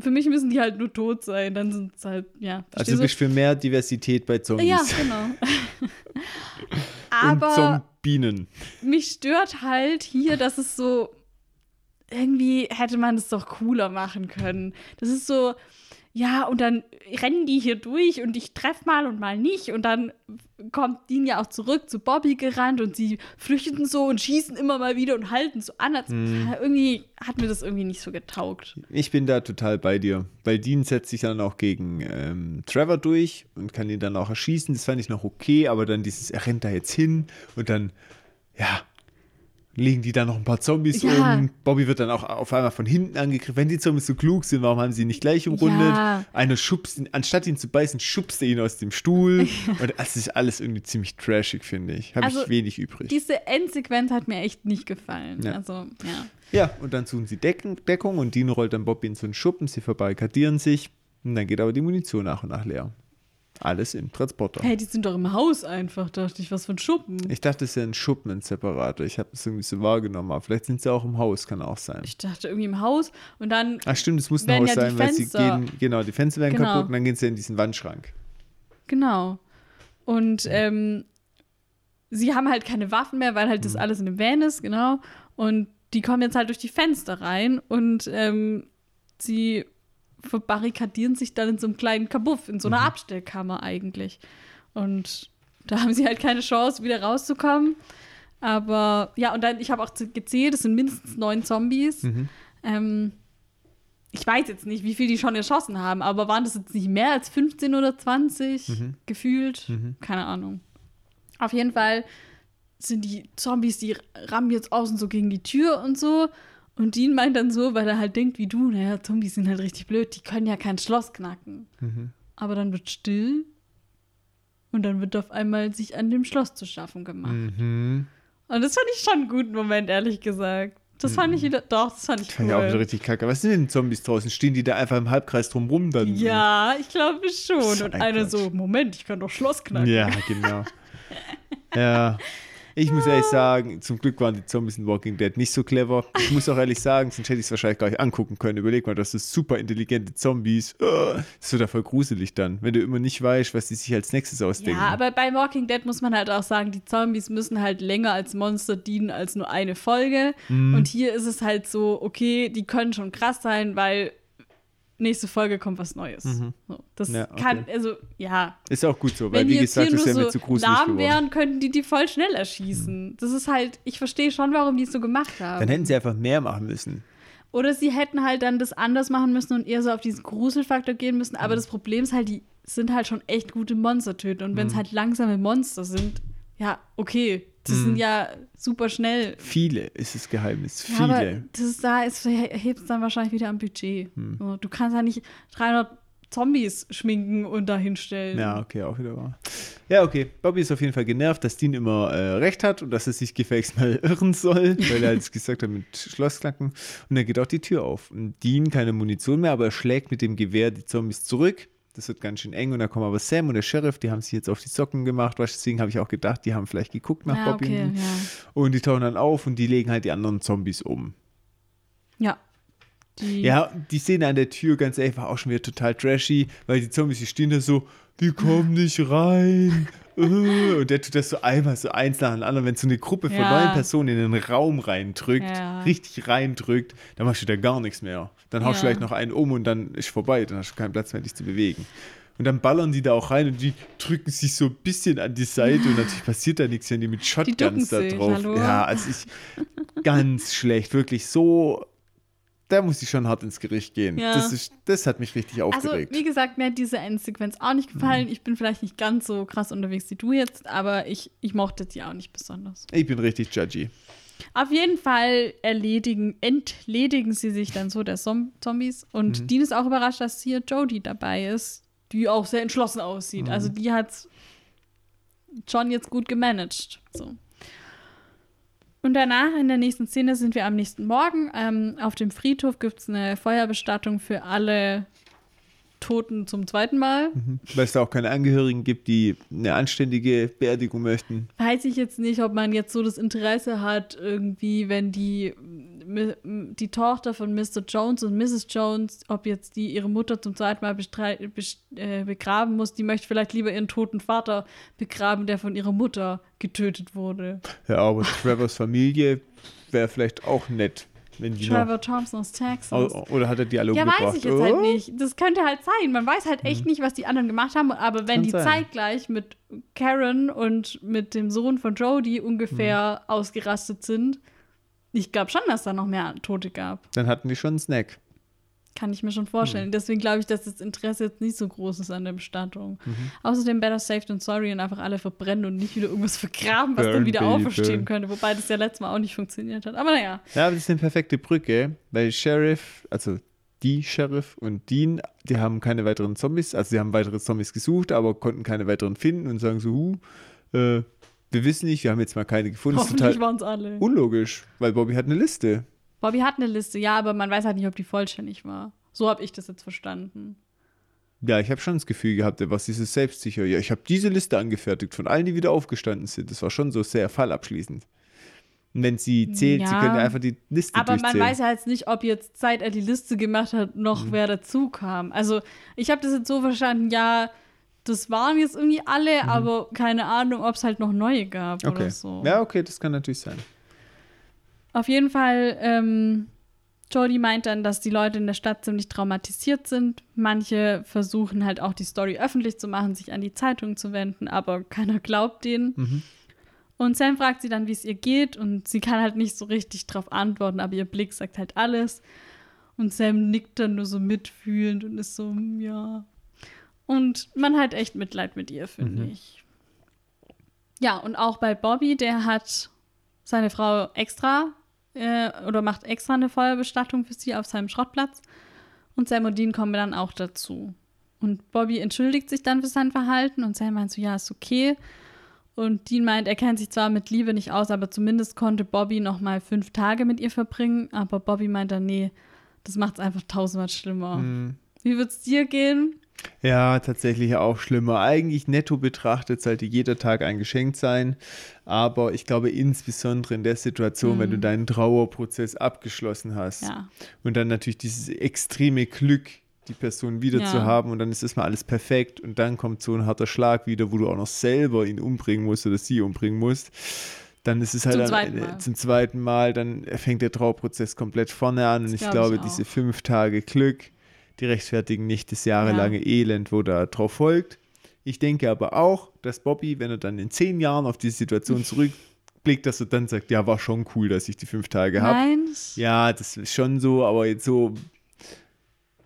Für mich müssen die halt nur tot sein, dann sind es halt, ja. Also du bist für mehr Diversität bei Zombies. Ja, genau. Und Aber Zombinen. mich stört halt hier, dass es so irgendwie hätte man es doch cooler machen können. Das ist so, ja, und dann rennen die hier durch und ich treffe mal und mal nicht und dann kommt Dean ja auch zurück zu Bobby gerannt und sie flüchten so und schießen immer mal wieder und halten so an. Hm. Irgendwie hat mir das irgendwie nicht so getaugt. Ich bin da total bei dir. Weil Dean setzt sich dann auch gegen ähm, Trevor durch und kann ihn dann auch erschießen. Das fand ich noch okay, aber dann dieses, er rennt da jetzt hin und dann, ja, legen die da noch ein paar Zombies Ja. um. Bobby wird dann auch auf einmal von hinten angegriffen. Wenn die Zombies so klug sind, warum haben sie ihn nicht gleich umrundet? Ja. Einer schubst ihn, anstatt ihn zu beißen, schubst er ihn aus dem Stuhl. und das ist alles irgendwie ziemlich trashig, finde ich. Habe Also, ich wenig übrig. Diese Endsequenz hat mir echt nicht gefallen. Ja. Also, ja. Ja, und dann suchen sie Decken, Deckung und Dino rollt dann Bobby in so einen Schuppen, sie verbarrikadieren sich und dann geht aber die Munition nach und nach leer. Alles im Transporter. Hey, die sind doch im Haus einfach, dachte ich, was für ein Schuppen. Ich dachte, es ist ja ein Schuppen, ein separater. Ich habe das irgendwie so wahrgenommen, aber vielleicht sind sie auch im Haus, kann auch sein. Ich dachte irgendwie im Haus und dann Ach stimmt, es muss ein Haus ja sein, weil sie gehen, genau, die Fenster werden Genau. kaputt und dann gehen sie in diesen Wandschrank. Genau. Und ähm, sie haben halt keine Waffen mehr, weil halt das alles in dem Van ist, genau. Und die kommen jetzt halt durch die Fenster rein und ähm, sie verbarrikadieren sich dann in so einem kleinen Kabuff, in so einer Abstellkammer eigentlich. Und da haben sie halt keine Chance, wieder rauszukommen. Aber ja, und dann, ich habe auch gezählt, es sind mindestens neun Zombies. Ähm, ich weiß jetzt nicht, wie viel die schon erschossen haben, aber waren das jetzt nicht mehr als 15 oder 20 gefühlt? Keine Ahnung. Auf jeden Fall sind die Zombies, die rammen jetzt außen so gegen die Tür und so. Und Dean meint dann so, weil er halt denkt wie du, naja, Zombies sind halt richtig blöd, die können ja kein Schloss knacken. Aber dann wird still Und dann wird auf einmal sich an dem Schloss zu schaffen gemacht. Mhm. Und das fand ich schon einen guten Moment, ehrlich gesagt. Das fand ich wieder, doch, das fand ich Fand ich auch wieder cool. richtig kacke. Was sind denn Zombies draußen? Stehen die da einfach im Halbkreis drumrum dann? Ja, ich glaube schon. So Und ein einer Quatsch. so, Moment, ich kann doch Schloss knacken. Ja, genau. ja. Ich muss ehrlich sagen, zum Glück waren die Zombies in Walking Dead nicht so clever. Ich muss auch ehrlich sagen, sonst hätte ich es wahrscheinlich gar nicht angucken können. Überleg mal, das sind super intelligente Zombies. Ah, Das wird ja voll gruselig dann, wenn du immer nicht weißt, was die sich als nächstes ausdenken. Ja, aber bei Walking Dead muss man halt auch sagen, die Zombies müssen halt länger als Monster dienen als nur eine Folge. Mhm. Und hier ist es halt so, okay, die können schon krass sein, weil nächste Folge kommt was Neues. So, das Mhm. Ja, okay. kann, also, ja. Ist auch gut so, weil Wenn wie gesagt, hier das nur ist ja so zu gruselig lahm geworden. Mhm. wären, könnten die die voll schnell erschießen. Das ist halt, ich verstehe schon, warum die es so gemacht haben. Dann hätten sie einfach mehr machen müssen. Oder sie hätten halt dann das anders machen müssen und eher so auf diesen Gruselfaktor gehen müssen. Aber Mhm. das Problem ist halt, die sind halt schon echt gute Monstertöter. Und wenn es halt langsame Monster sind, ja, okay. Mhm. sind ja super schnell. Viele ist das Geheimnis. Ja, aber Viele. das ist, da ist, hebt es dann wahrscheinlich wieder am Budget. Hm. Du kannst ja nicht 300 Zombies schminken und dahinstellen. Ja, okay, auch wieder wahr. Ja, okay. Bobby ist auf jeden Fall genervt, dass Dean immer äh, recht hat und dass er sich gefälligst mal irren soll, weil er jetzt gesagt hat mit Schlossknacken. Und dann geht auch die Tür auf. Und Dean keine Munition mehr, aber er schlägt mit dem Gewehr die Zombies zurück. Das wird ganz schön eng und da kommen aber Sam und der Sheriff, die haben sich jetzt auf die Socken gemacht. Weißt Deswegen habe ich auch gedacht, die haben vielleicht geguckt nach Ja, Bobby. okay, und, ja. und die tauchen dann auf und die legen halt die anderen Zombies um. Ja. Die, Ja, die Szene an der Tür, ganz ehrlich, war auch schon wieder total trashy, weil die Zombies, die stehen da so, die kommen nicht rein. Äh, Und der tut das so einmal so eins nach dem anderen. Wenn so eine Gruppe von Ja. neun Personen in den Raum reindrückt, Ja. richtig reindrückt, dann machst du da gar nichts mehr. Dann haust du Ja. vielleicht noch einen um und dann ist vorbei. Dann hast du keinen Platz mehr, dich zu bewegen. Und dann ballern die da auch rein und die drücken sich so ein bisschen an die Seite und natürlich passiert da nichts, wenn die mit Shotguns da sich, drauf. hallo? Ja, also ich ganz schlecht, wirklich so. Da muss ich schon hart ins Gericht gehen. Ja. Das, ist, das hat mich richtig Also, aufgeregt. wie gesagt, mir hat diese Endsequenz auch nicht gefallen. Mhm. Ich bin vielleicht nicht ganz so krass unterwegs wie du jetzt, aber ich, ich mochte die auch nicht besonders. ich bin richtig judgy. Auf jeden Fall erledigen, entledigen sie sich dann so der Zom Zombies. Und Mhm. Dean ist auch überrascht, dass hier Jodie dabei ist, die auch sehr entschlossen aussieht. Mhm. Also die hat John jetzt gut gemanagt. So. Und danach, in der nächsten Szene, sind wir am nächsten Morgen. Ähm, auf dem Friedhof gibt es eine Feuerbestattung für alle Toten zum zweiten Mal. Weil es da auch keine Angehörigen gibt, die eine anständige Beerdigung möchten. Weiß ich jetzt nicht, ob man jetzt so das Interesse hat, irgendwie, wenn die, die Tochter von Mr. Jones und Mrs. Jones, ob jetzt die ihre Mutter zum zweiten Mal äh, begraben muss, die möchte vielleicht lieber ihren toten Vater begraben, der von ihrer Mutter getötet wurde. Ja, aber Trevors Familie wäre vielleicht auch nett, wenn die Trevor Thompson aus Texas. Oder hat er die alle Ja, umgebracht? weiß ich jetzt oh? halt nicht. Das könnte halt sein. Man weiß halt echt nicht, was die anderen gemacht haben. Aber wenn Kann die sein. zeitgleich mit Karen und mit dem Sohn von Jodie ungefähr Mhm. ausgerastet sind, ich glaube schon, dass da noch mehr Tote gab. Dann hatten die schon einen Snack. Kann ich mir schon vorstellen. Deswegen glaube ich, dass das Interesse jetzt nicht so groß ist an der Bestattung. Mhm. Außerdem better safe than sorry und einfach alle verbrennen und nicht wieder irgendwas vergraben, was dann Burn, wieder baby, auferstehen könnte. Wobei das ja letztes Mal auch nicht funktioniert hat. Aber naja. Ja, aber das ist eine perfekte Brücke, weil Sheriff, also die Sheriff und Dean, die haben keine weiteren Zombies, also sie haben weitere Zombies gesucht, aber konnten keine weiteren finden und sagen so, huh, äh, wir wissen nicht, wir haben jetzt mal keine gefunden. Hoffentlich waren es alle. unlogisch, weil Bobby hat eine Liste. Bobby hat eine Liste, ja, aber man weiß halt nicht, ob die vollständig war. So habe ich das jetzt verstanden. Ja, ich habe schon das Gefühl gehabt, war dieses selbstsicher. Ja, ich habe diese Liste angefertigt von allen, die wieder aufgestanden sind. Das war schon so sehr fallabschließend. Und wenn sie zählt, sie Ja. können einfach die Liste Aber man weiß ja jetzt nicht, ob jetzt seit er die Liste gemacht hat, noch Mhm. wer dazu kam. Also ich habe das jetzt so verstanden, ja, das waren jetzt irgendwie alle, aber keine Ahnung, ob es halt noch neue gab Mhm. okay. oder so. Ja, okay, das kann natürlich sein. Auf jeden Fall, ähm, Jodie meint dann, dass die Leute in der Stadt ziemlich traumatisiert sind. Manche versuchen halt auch die Story öffentlich zu machen, sich an die Zeitung zu wenden, aber keiner glaubt denen. Mhm. Und Sam fragt sie dann, wie es ihr geht und sie kann halt nicht so richtig drauf antworten, aber ihr Blick sagt halt alles. Und Sam nickt dann nur so mitfühlend und ist so, "Hm, ja. Und man hat echt Mitleid mit ihr, finde Mhm. ich. Ja, und auch bei Bobby, der hat seine Frau extra äh, oder macht extra eine Feuerbestattung für sie auf seinem Schrottplatz. Und Sam und Dean kommen dann auch dazu. Und Bobby entschuldigt sich dann für sein Verhalten und Sam meint so, ja, ist okay. Und Dean meint, er kennt sich zwar mit Liebe nicht aus, aber zumindest konnte Bobby noch mal fünf Tage mit ihr verbringen. Aber Bobby meint dann, nee, das macht es einfach tausendmal schlimmer. Mhm. Wie wird's dir gehen? Ja, tatsächlich auch schlimmer. Eigentlich netto betrachtet sollte jeder Tag ein Geschenk sein. Aber ich glaube, insbesondere in der Situation, wenn du deinen Trauerprozess abgeschlossen hast Mhm. Ja. und dann natürlich dieses extreme Glück, die Person wieder Ja. zu haben und dann ist erstmal alles perfekt und dann kommt so ein harter Schlag wieder, wo du auch noch selber ihn umbringen musst oder sie umbringen musst. Dann ist es halt Zum dann, zweiten äh, Mal. zum zweiten Mal, dann fängt der Trauerprozess komplett vorne an und ich glaub glaube, ich diese fünf Tage Glück, die rechtfertigen nicht das jahrelange Elend, wo da drauf folgt. Ich denke aber auch, dass Bobby, wenn er dann in zehn Jahren auf diese Situation zurückblickt, dass er dann sagt, ja, war schon cool, dass ich die fünf Tage habe. Nein. Ja, das ist schon so, aber jetzt so,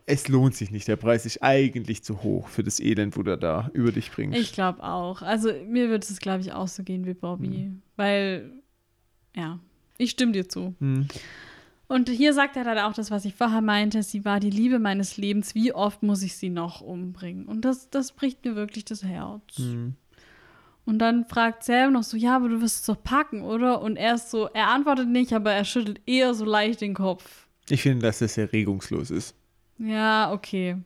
es lohnt sich nicht. Der Preis ist eigentlich zu hoch für das Elend, wo du da über dich bringst. Ich glaube auch. Also mir wird es, glaube ich, auch so gehen wie Bobby. Weil, ja, ich stimme dir zu. Hm. Und hier sagt er dann auch das, was ich vorher meinte, sie war die Liebe meines Lebens, wie oft muss ich sie noch umbringen? Und das, das bricht mir wirklich das Herz. Hm. Und dann fragt Sam noch so, ja, aber du wirst es doch packen, oder? Und er ist so, er antwortet nicht, aber er schüttelt eher so leicht den Kopf. Ich finde, dass das sehr regungslos ist. Ja, okay.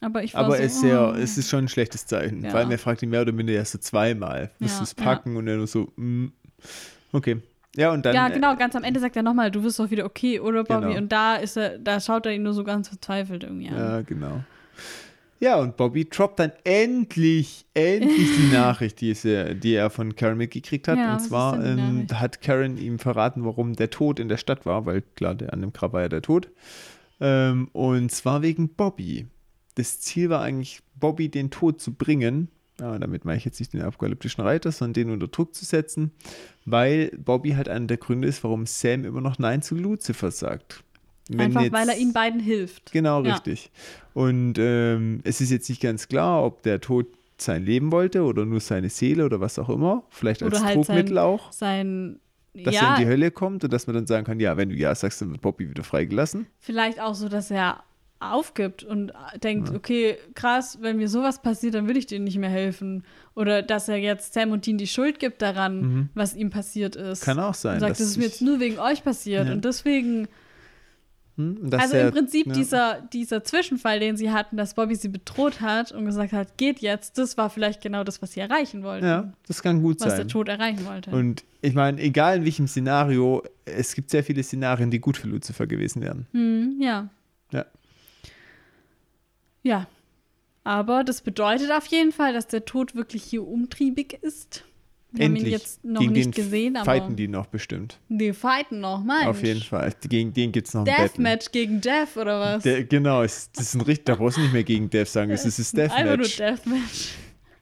Aber ich Aber so, es, ist sehr, oh. es ist schon ein schlechtes Zeichen. Ja. Vor allem, er fragt ihn mehr oder minder erst so zweimal. Musst Ja, du es packen? Und er nur so, mm. okay. Ja, und dann. ja, äh, genau, ganz am Ende sagt er nochmal, du wirst doch wieder okay, oder Bobby? Genau. Und da ist er, da schaut er ihn nur so ganz verzweifelt irgendwie an. Ja, genau. Ja, und Bobby droppt dann endlich, endlich die Nachricht, die, es, er- die er von Karen mitgekriegt hat. Ja, und ist zwar ähm, hat Karen ihm verraten, warum der Tod in der Stadt war, weil klar, der, an dem Grab war ja der Tod. Ähm, und zwar wegen Bobby. Das Ziel war eigentlich, Bobby den Tod zu bringen. Ja, damit meine ich jetzt nicht den apokalyptischen Reiter, sondern den unter Druck zu setzen, weil Bobby halt einer der Gründe ist, warum Sam immer noch Nein zu Lucifer sagt. Wenn Einfach jetzt- weil er ihnen beiden hilft. Genau, Ja. richtig. Und ähm, es ist jetzt nicht ganz klar, ob der Tod sein Leben wollte oder nur seine Seele oder was auch immer. Vielleicht als Oder halt Druckmittel sein, auch, sein dass ja, er in die Hölle kommt und dass man dann sagen kann, ja, wenn du ja sagst, dann wird Bobby wieder freigelassen. vielleicht auch so, dass er aufgibt und denkt, okay, krass, wenn mir sowas passiert, dann will ich denen nicht mehr helfen. Oder dass er jetzt Sam und Dean die Schuld gibt daran, was ihm passiert ist. Mhm. Kann auch sein. Und sagt, das ist mir jetzt nur wegen euch passiert. Ja. Und deswegen, hm, also er- im Prinzip ja. dieser, dieser Zwischenfall, den sie hatten, dass Bobby sie bedroht hat und gesagt hat, geht jetzt, das war vielleicht genau das, was sie erreichen wollten. Ja, das kann gut was der sein. Tod erreichen wollte. Und ich meine, egal in welchem Szenario, es gibt sehr viele Szenarien, die gut für Lucifer gewesen wären. Hm, ja. Ja. Ja. Aber das bedeutet auf jeden Fall, dass der Tod wirklich hier umtriebig ist. Wir haben ihn Endlich. jetzt noch Gegen nicht gesehen, aber fighten die noch bestimmt. die fighten noch, Mensch. Auf jeden Fall. Gegen den gibt es noch ein Battle. Deathmatch gegen Death oder was? Der, genau, es, das ist ein richtig, da brauchst du nicht mehr gegen Death sagen, es ist das Einfach nur Deathmatch. Deathmatch.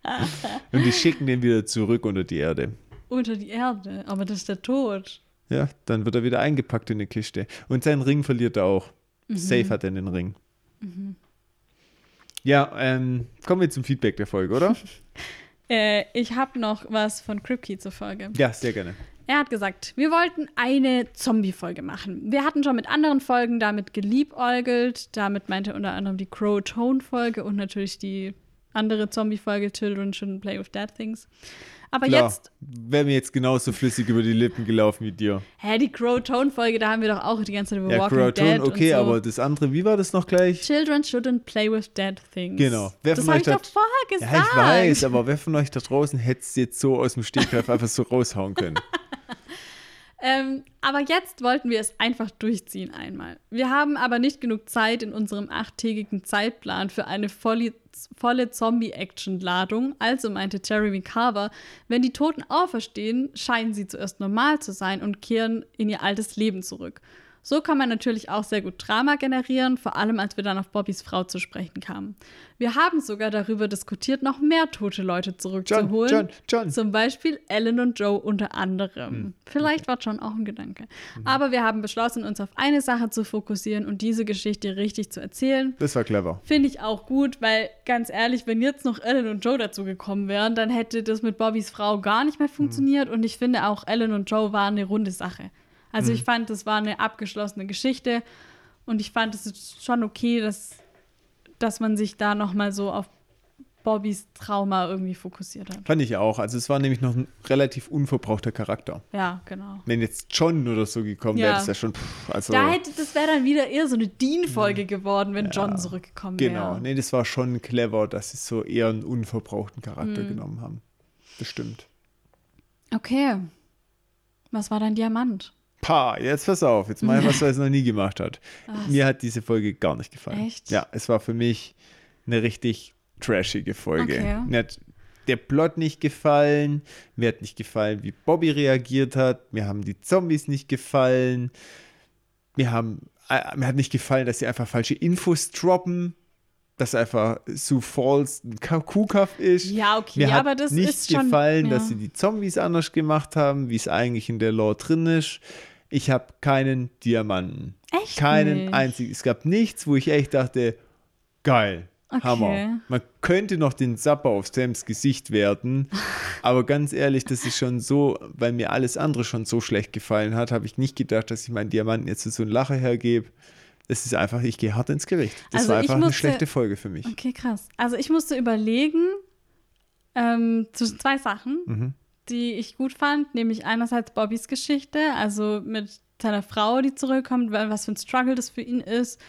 Und die schicken den wieder zurück unter die Erde. Unter die Erde. Aber das ist der Tod. Ja, dann wird er wieder eingepackt in eine Kiste. Und seinen Ring verliert er auch. Mhm. Safe hat er den Ring. Ja, ähm, kommen wir zum Feedback der Folge, oder? Äh, ich habe noch was von Kripke zur Folge. ja, sehr gerne. Er hat gesagt, wir wollten eine Zombie-Folge machen. Wir hatten schon mit anderen Folgen damit geliebäugelt. Damit meinte er unter anderem die Crow-Tone-Folge und natürlich die andere Zombie-Folge Children Shouldn't Play with Dead Things. Aber Klar, jetzt, wäre mir jetzt genauso flüssig über die Lippen gelaufen wie dir. hä, die Crow-Tone-Folge, da haben wir doch auch die ganze Zeit über Ja, Walking Crowton, Dead okay, und so. aber das andere, wie war das noch gleich? Children shouldn't play with dead things. Genau. Wer das habe ich doch hat- vorher gesagt. Ja, ich weiß, aber wer von euch da draußen hätte es jetzt so aus dem Stegreif einfach so raushauen können? Ähm, aber jetzt wollten wir es einfach durchziehen einmal. Wir haben aber nicht genug Zeit in unserem achttägigen Zeitplan für eine volle, volle Zombie-Action-Ladung. Also meinte Jeremy Carver, wenn die Toten auferstehen, scheinen sie zuerst normal zu sein und kehren in ihr altes Leben zurück. So kann man natürlich auch sehr gut Drama generieren, vor allem als wir dann auf Bobbys Frau zu sprechen kamen. Wir haben sogar darüber diskutiert, noch mehr tote Leute zurückzuholen. John, John, John. Zum Beispiel Ellen und Joe unter anderem. Vielleicht war John auch ein Gedanke. Aber wir haben beschlossen, uns auf eine Sache zu fokussieren und diese Geschichte richtig zu erzählen. Das war clever. Finde ich auch gut, weil ganz ehrlich, wenn jetzt noch Ellen und Joe dazu gekommen wären, dann hätte das mit Bobbys Frau gar nicht mehr funktioniert. Und ich finde auch, Ellen und Joe waren eine runde Sache. Also ich fand, das war eine abgeschlossene Geschichte. Und ich fand, es schon okay, dass dass man sich da noch mal so auf Bobbys Trauma irgendwie fokussiert hat. Fand ich auch. Also es war nämlich noch ein relativ unverbrauchter Charakter. Ja, genau. Wenn jetzt John oder so gekommen Ja. wäre, das ja schon. Pff, also, Da hätte, das wäre dann wieder eher so eine Dean-Folge geworden, wenn John zurückgekommen wäre. genau. Nee, das war schon clever, dass sie so eher einen unverbrauchten Charakter Mhm. genommen haben. Das stimmt. Okay. Was war dein Diamant? Pa, jetzt pass auf, jetzt mal was, was er noch nie gemacht hat. Mir hat diese Folge gar nicht gefallen. Echt? Ja, es war für mich eine richtig trashige Folge. Okay. Mir hat der Plot nicht gefallen, mir hat nicht gefallen, wie Bobby reagiert hat, mir haben die Zombies nicht gefallen, mir, haben, äh, mir hat nicht gefallen, dass sie einfach falsche Infos droppen, dass einfach Sue Falls ein Ka- Kuhkaff ist. Ja, okay, Mir hat aber das nicht ist schon- gefallen, ja. dass sie die Zombies anders gemacht haben, wie es eigentlich in der Lore drin ist. Ich habe keinen Diamanten. Echt Keinen nicht? einzigen. Es gab nichts, wo ich echt dachte, geil, Okay. Hammer. Man könnte noch den Zapper auf Sams Gesicht werten, aber ganz ehrlich, das ist schon so, weil mir alles andere schon so schlecht gefallen hat, habe ich nicht gedacht, dass ich meinen Diamanten jetzt so einen Lacher hergebe. Das ist einfach, ich gehe hart ins Gericht. Das Also war einfach eine musste- schlechte Folge für mich. Okay, krass. Also ich musste überlegen ähm, zwischen zwei Sachen, Mhm. Die ich gut fand, nämlich einerseits Bobbys Geschichte, also mit seiner Frau, die zurückkommt, weil- was für ein Struggle das für ihn ist.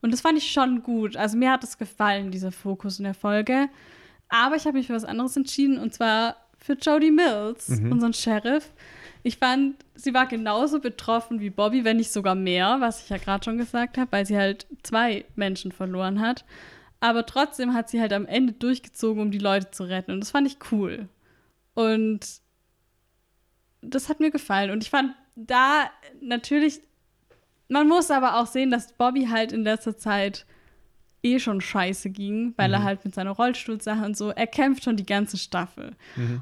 Und das fand ich schon gut. Also mir hat es gefallen, dieser Fokus in der Folge. Aber ich habe mich für was anderes entschieden und zwar für Jodie Mills, unseren Sheriff. Ich fand, sie war genauso betroffen wie Bobby, wenn nicht sogar mehr, was ich ja gerade schon gesagt habe, weil sie halt zwei Menschen verloren hat. Aber trotzdem hat sie halt am Ende durchgezogen, um die Leute zu retten. Und das fand ich cool. Und das hat mir gefallen. Und ich fand da natürlich, man muss aber auch sehen, dass Bobby halt in letzter Zeit eh schon scheiße ging, weil er halt mit seiner Rollstuhlsache und so, er kämpft schon die ganze Staffel.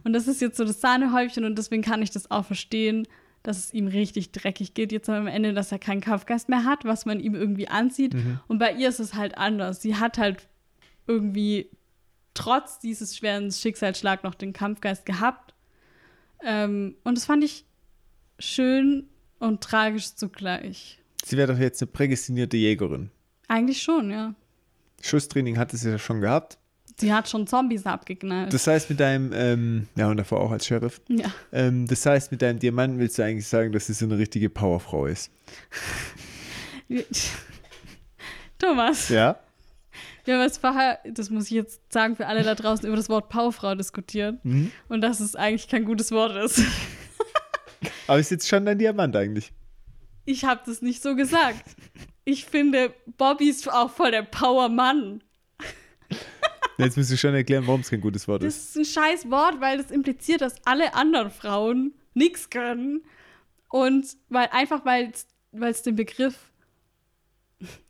Und das ist jetzt so das Sahnehäubchen und deswegen kann ich das auch verstehen, dass es ihm richtig dreckig geht jetzt am Ende, dass er keinen Kampfgeist mehr hat, was man ihm irgendwie ansieht. Und bei ihr ist es halt anders. Sie hat halt irgendwie trotz dieses schweren Schicksalsschlag noch den Kampfgeist gehabt. Ähm, und das fand ich schön und tragisch zugleich. Sie wäre doch jetzt eine prädestinierte Jägerin. Eigentlich schon, ja. Schusstraining hatte sie ja schon gehabt. Sie hat schon Zombies abgeknallt. Das heißt, mit deinem, ähm, ja, und davor auch als Sheriff, ja. ähm, das heißt, mit deinem Diamanten willst du eigentlich sagen, dass sie so eine richtige Powerfrau ist. Thomas, Ja? Wir haben jetzt vorher, das muss ich jetzt sagen für alle da draußen, über das Wort Powerfrau diskutiert. Mhm. Und dass es eigentlich kein gutes Wort ist. Aber ist jetzt schon dein Diamant eigentlich? Ich habe das nicht so gesagt. Ich finde, Bobby ist auch voll der Powermann. Jetzt musst du schon erklären, warum es kein gutes Wort ist. Das ist ein scheiß Wort, weil das impliziert, dass alle anderen Frauen nichts können. Und weil einfach, weil es den Begriff,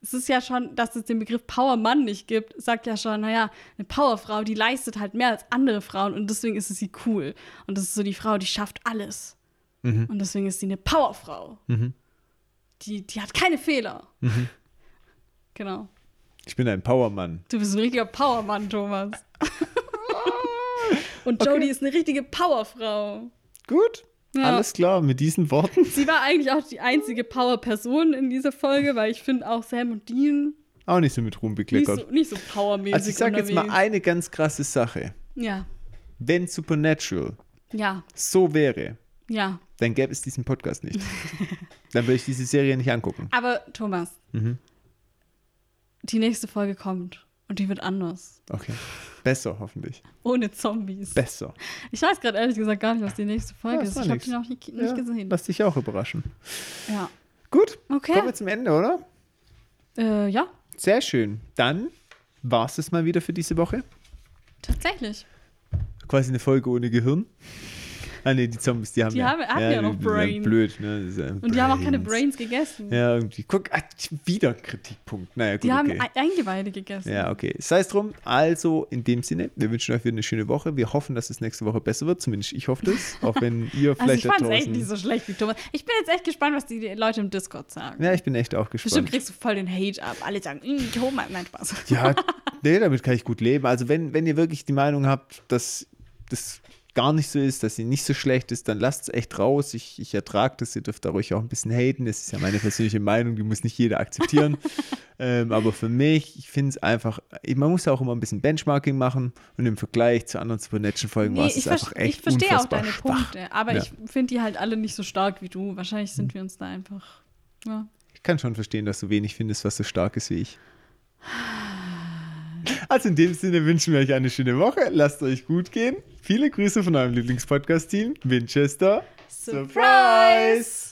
es ist ja schon, dass es den Begriff Powermann nicht gibt, sagt ja schon, naja, eine Powerfrau, die leistet halt mehr als andere Frauen und deswegen ist sie cool. Und das ist so die Frau, die schafft alles. Und deswegen ist sie eine Powerfrau. Die, die hat keine Fehler. Genau. Ich bin ein Powermann. Du bist ein richtiger Powermann, Thomas. Und Jodie ist eine richtige Powerfrau. Gut, Ja. alles klar, mit diesen Worten. Sie war eigentlich auch die einzige Power-Person in dieser Folge, weil ich finde auch Sam und Dean Auch nicht so mit Ruhm nicht bekleckert. so, nicht so powermäßig also ich sage jetzt mal eine ganz krasse Sache. Ja, Wenn Supernatural ja, so wäre, ja. dann gäbe es diesen Podcast nicht. dann würde ich diese Serie nicht angucken. Aber Thomas, Mhm. die nächste Folge kommt und die wird anders. Okay. Besser, hoffentlich. Ohne Zombies. Besser. Ich weiß gerade ehrlich gesagt gar nicht, was die nächste Folge Ja, ist. Ich habe die noch nicht, nicht Ja, gesehen. Lass dich auch überraschen. Ja. Gut, Okay. kommen wir zum Ende, oder? Äh, ja, Sehr schön. Dann war es das mal wieder für diese Woche. tatsächlich. Quasi eine Folge ohne Gehirn. Ah ne, die Zombies, die haben Die ja, haben- hatten ja noch die Brain. blöd, ne? Ja Und die haben auch keine Brains gegessen. Ja, irgendwie. Guck, ah, wieder ein Kritikpunkt. Naja, gut, die haben okay. Ei- Eingeweide gegessen. Ja, okay. Sei es drum. Also, in dem Sinne, wir wünschen euch wieder eine schöne Woche. Wir hoffen, dass es nächste Woche besser wird. Zumindest ich hoffe das. Auch wenn ihr Also vielleicht ich fand es echt nicht so schlecht wie Thomas. Ich bin jetzt echt gespannt, was die Leute im Discord sagen. ja, ich bin echt auch Bestimmt gespannt. kriegst du voll den Hate ab. Alle sagen, "Mm, Thomas, nein, Spaß. Ja, nee, damit kann ich gut leben. Also, wenn, wenn ihr wirklich die Meinung habt, dass das gar nicht so ist, dass sie nicht so schlecht ist, dann lasst es echt raus. Ich, ich ertrage das. Ihr dürft da ruhig auch ein bisschen haten. Das ist ja meine persönliche Meinung, die muss nicht jeder akzeptieren. ähm, aber für mich, ich finde es einfach, man muss auch immer ein bisschen Benchmarking machen und im Vergleich zu anderen Supernatural-Folgen Nee, war es einfach echt ich verstehe auch deine schwach. Punkte, aber Ja. ich finde die halt alle nicht so stark wie du. Wahrscheinlich sind wir uns da einfach. Ja. Ich kann schon verstehen, dass du wenig findest, was so stark ist wie ich. Also in dem Sinne wünschen wir euch eine schöne Woche. Lasst euch gut gehen. Viele Grüße von eurem Lieblingspodcast-Team, Winchester. Surprise!